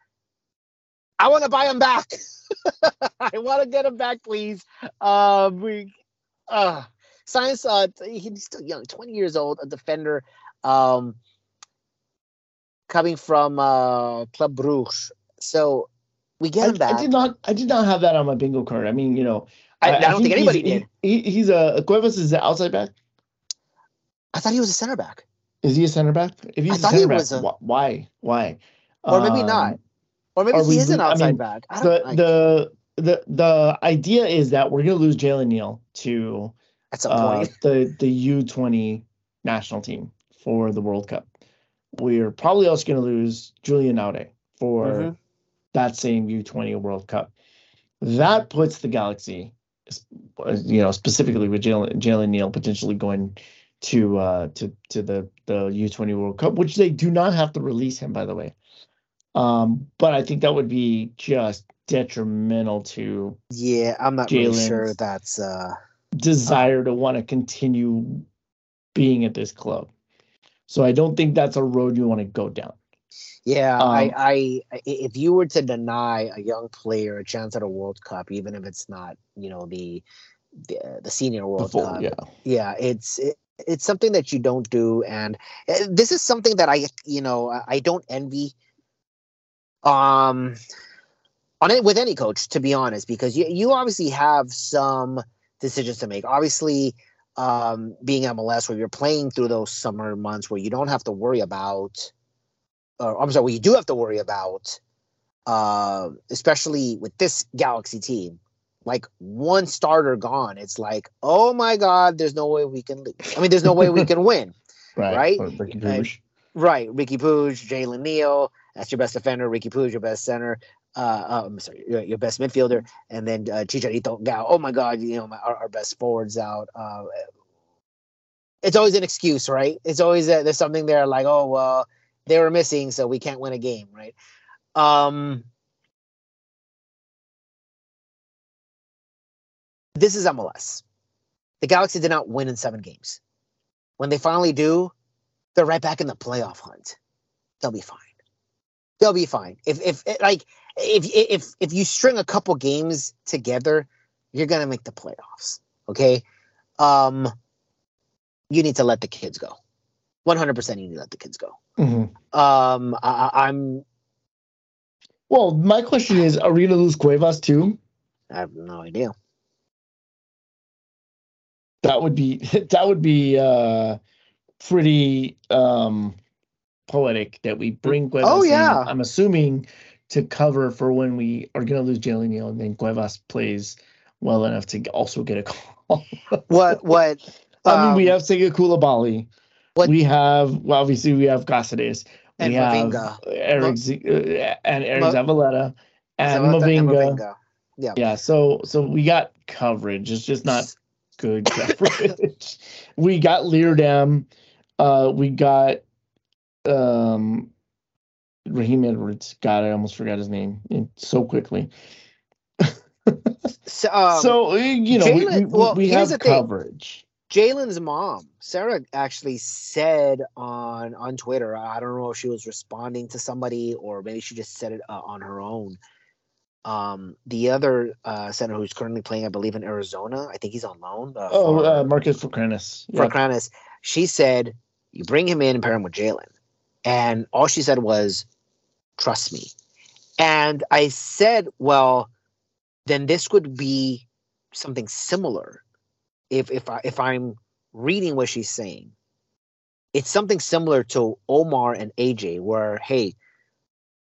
I want to buy him back. I want to get him back, please. Um, we, uh, science. Uh, he's still young, 20 years old, a defender. Um, coming from uh, Club Bruges. So We get him I, back. I did not. I did not have that on my bingo card. I mean, you know, I, I don't think anybody he's, did. He, he, he's a Cuevas is the outside back. I thought he was a center back, Is he a center back? If he's I a thought he center back, was a- why? Why? or maybe Um, not, or maybe he we is an lo- I outside mean, back. I The don't. I- the the the idea is that we're gonna lose Jalen Neal to at some uh, the the U twenty national team for the World Cup. We're probably also gonna lose Julian Aude for Mhm. that same U twenty World Cup. That puts the Galaxy, you know, specifically with Jalen Jalen Neal potentially going to uh to to the the U twenty World Cup, which they do not have to release him, by the way. Um, but I think that would be just detrimental to yeah, I'm not really sure that's. uh desire to want to continue being at this club. So I don't think that's a road you want to go down. Yeah, Um, I, I, if you were to deny a young player a chance at a World Cup, even if it's not, you know, the the, the senior World full- Cup, yeah. yeah, it's it, it's something that you don't do, and uh, this is something that I, you know, I, I don't envy. Um, on it with any coach, to be honest, because you you obviously have some decisions to make. Obviously, um, being MLS, where you're playing through those summer months, where you don't have to worry about, or I'm sorry, where you do have to worry about, uh, especially with this Galaxy team, like one starter gone, it's like, oh my God, there's no way we can lose. I mean, there's no way we can win. Right? Or Riqui Puig. Right, Riqui Puig, Jalen Neal, that's your best defender. Riqui Puig, your best center. Uh, I'm sorry, your, your best midfielder, and then uh, Chicharito Gal. Oh my God, you know my, our, our best forwards out. Uh, it's always an excuse, right? It's always that there's something there like, oh well, they were missing, so we can't win a game, right? Um, this is MLS. The Galaxy did not win in seven games. When they finally do, they're right back in the playoff hunt. They'll be fine. They'll be fine. If if eh, like if if if you string a couple games together, you're gonna make the playoffs. Okay. Um you need to let the kids go. 100% you need to let the kids go. Mhm. Um I, I'm Well, my question is, are we gonna lose Cuevas too? I have no idea. That would be that would be uh pretty um poetic that we bring Cuevas. Oh, in, yeah. I'm assuming to cover for when we are gonna lose Jalen Neal and then Cuevas plays well enough to also get a call. What what I mean, we um, have Sega Coulibaly. What- We have well, obviously we have Cáceres. And we have Mavinga. Eriq Z- uh, and Eriq Ma- Zavaleta and Zavaleta and Mavinga. Mavinga. Yeah. Yeah, so so we got coverage. It's just not good coverage. we got Leerdam. Uh, we got um, Raheem Edwards. God, I almost forgot his name so quickly. So, um, so uh, you know, we, we, well, we have coverage. Jalen's mom, Sarah, actually said on on Twitter. I don't know if she was responding to somebody or maybe she just said it uh, on her own. Um, the other uh, center who's currently playing, I believe, in Arizona. I think he's on loan. Uh, Oh, for, uh, Marcus Ferkranus. for Yeah. She said, "You bring him in and pair him with Jalen," and all she said was, "Trust me." And I said, "Well, then this would be something similar. If if I if I'm reading what she's saying, it's something similar to Omar and AJ, where hey,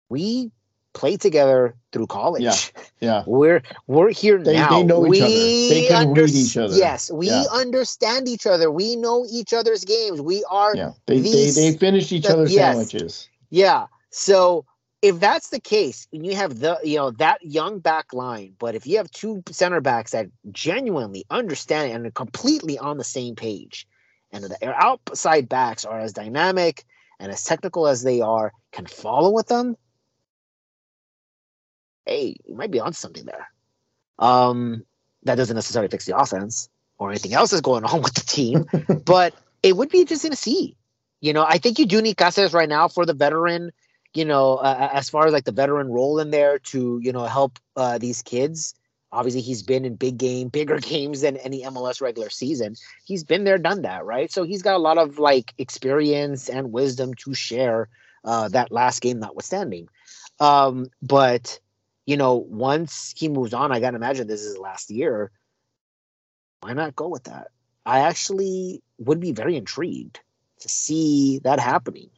we played together through college. Yeah. Yeah. We're we're here They- now. they know each other. We They can read each other. Yes, we Yeah. understand each other. We know each other's games. We are Yeah. They, they, These- they finish each the- other's yes. sandwiches. Yeah. So if that's the case, and you have the you know that young back line, but if you have two center backs that genuinely understand and are completely on the same page, and the outside backs are as dynamic and as technical as they are, can follow with them. Hey, you might be on something there. Um, that doesn't necessarily fix the offense or anything else that's going on with the team, but it would be interesting to see. You know, I think you do need Cáceres right now for the veteran. You know, uh, as far as like the veteran role in there to you know help uh, these kids. Obviously, he's been in big game, bigger games than any MLS regular season. He's been there, done that, right? So he's got a lot of like experience and wisdom to share. Uh, that last game, notwithstanding, um, but you know, once he moves on, I gotta imagine this is last year. Why not go with that? I actually would be very intrigued to see that happening.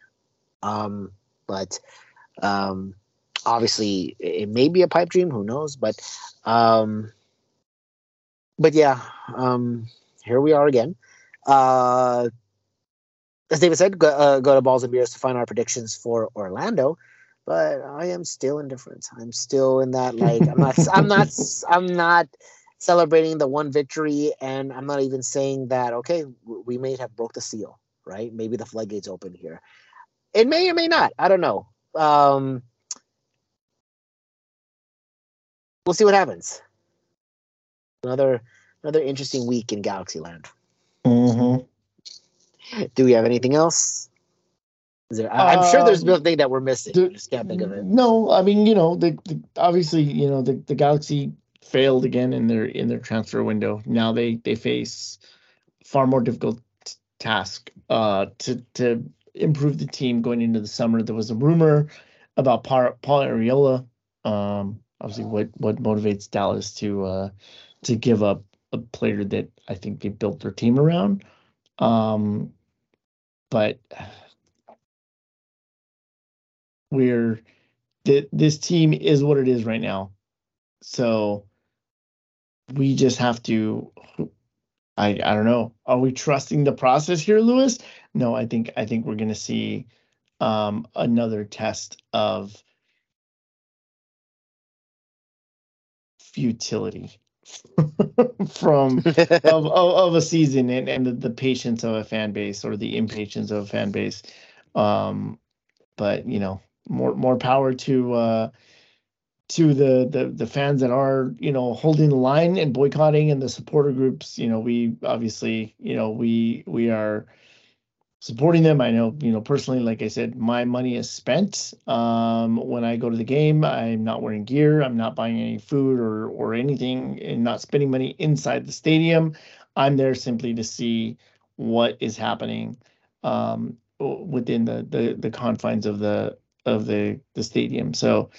Um, but um, obviously, it may be a pipe dream. Who knows? But um, but yeah, um, here we are again. Uh, as David said, go, uh, go to Balls and Beers to find our predictions for Orlando. But I am still indifferent. I'm still in that like I'm not I'm not I'm not celebrating the one victory, and I'm not even saying that okay we may have broke the seal, right? Maybe the floodgates open here. It may or may not. I don't know. Um, we'll see what happens. Another another interesting week in Galaxy Land. Mm-hmm. Do we have anything else? Is there, I'm sure there's Um, nothing that we're missing. the- I just can't think of it. No, I mean, you know, the, the obviously, you know, the, the Galaxy failed again in their in their transfer window. Now they they face far more difficult t- task uh to to improve the team going into the summer. There was a rumor about Paul, Arriola. Um obviously what what motivates Dallas to uh to give up a player that I think they built their team around. Um but we're th- this team is what it is right now. So we just have to I I don't know. Are we trusting the process here, Lewis? No, I think I think we're gonna see um another test of futility from of, of of a season and, and the, the patience of a fan base or the impatience of a fan base. Um, but you know, more more power to uh, to the, the the fans that are you know holding the line and boycotting and the supporter groups. You know, we obviously you know we we are supporting them. I know you know personally, like I said, my money is spent. Um, when I go to the game, I'm not wearing gear. I'm not buying any food or or anything, and not spending money inside the stadium. I'm there simply to see what is happening um, within the, the the confines of the of the the stadium. So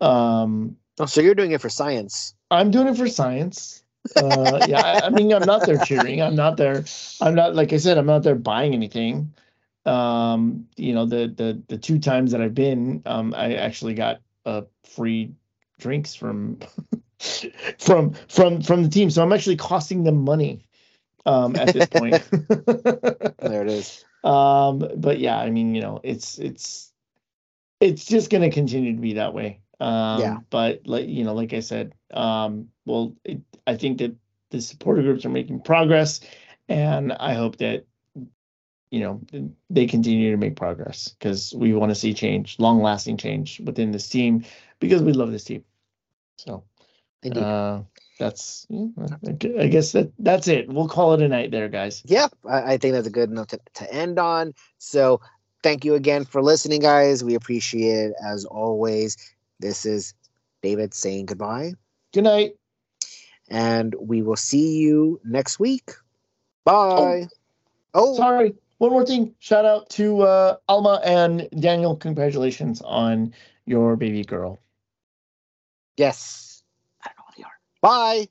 um, Oh, so you're doing it for science. I'm doing it for science. Uh, yeah, I, I mean, I'm not there cheering. I'm not there. I'm not like I said. I'm not there buying anything. Um, you know, the the the two times that I've been, um, I actually got uh free drinks from from from from the team. So I'm actually costing them money um at this point. There it is. Um, but yeah, I mean, you know, it's it's it's just gonna continue to be that way. Um, Yeah. But like you know, like I said, um, well, it, I think that the supporter groups are making progress, and I hope that you know they continue to make progress because we want to see change, long lasting change within this team because we love this team. So uh, that's yeah, I guess that that's it. We'll call it a night there, guys. yeah, I, I think that's a good note to, to end on. So thank you again for listening, guys. We appreciate it as always. This is David saying goodbye, Good night. and we will see you next week. Bye. Oh, Sorry. One more thing. Shout out to uh, Alma and Daniel. Congratulations on your baby girl. yes. I don't know what they are. Bye.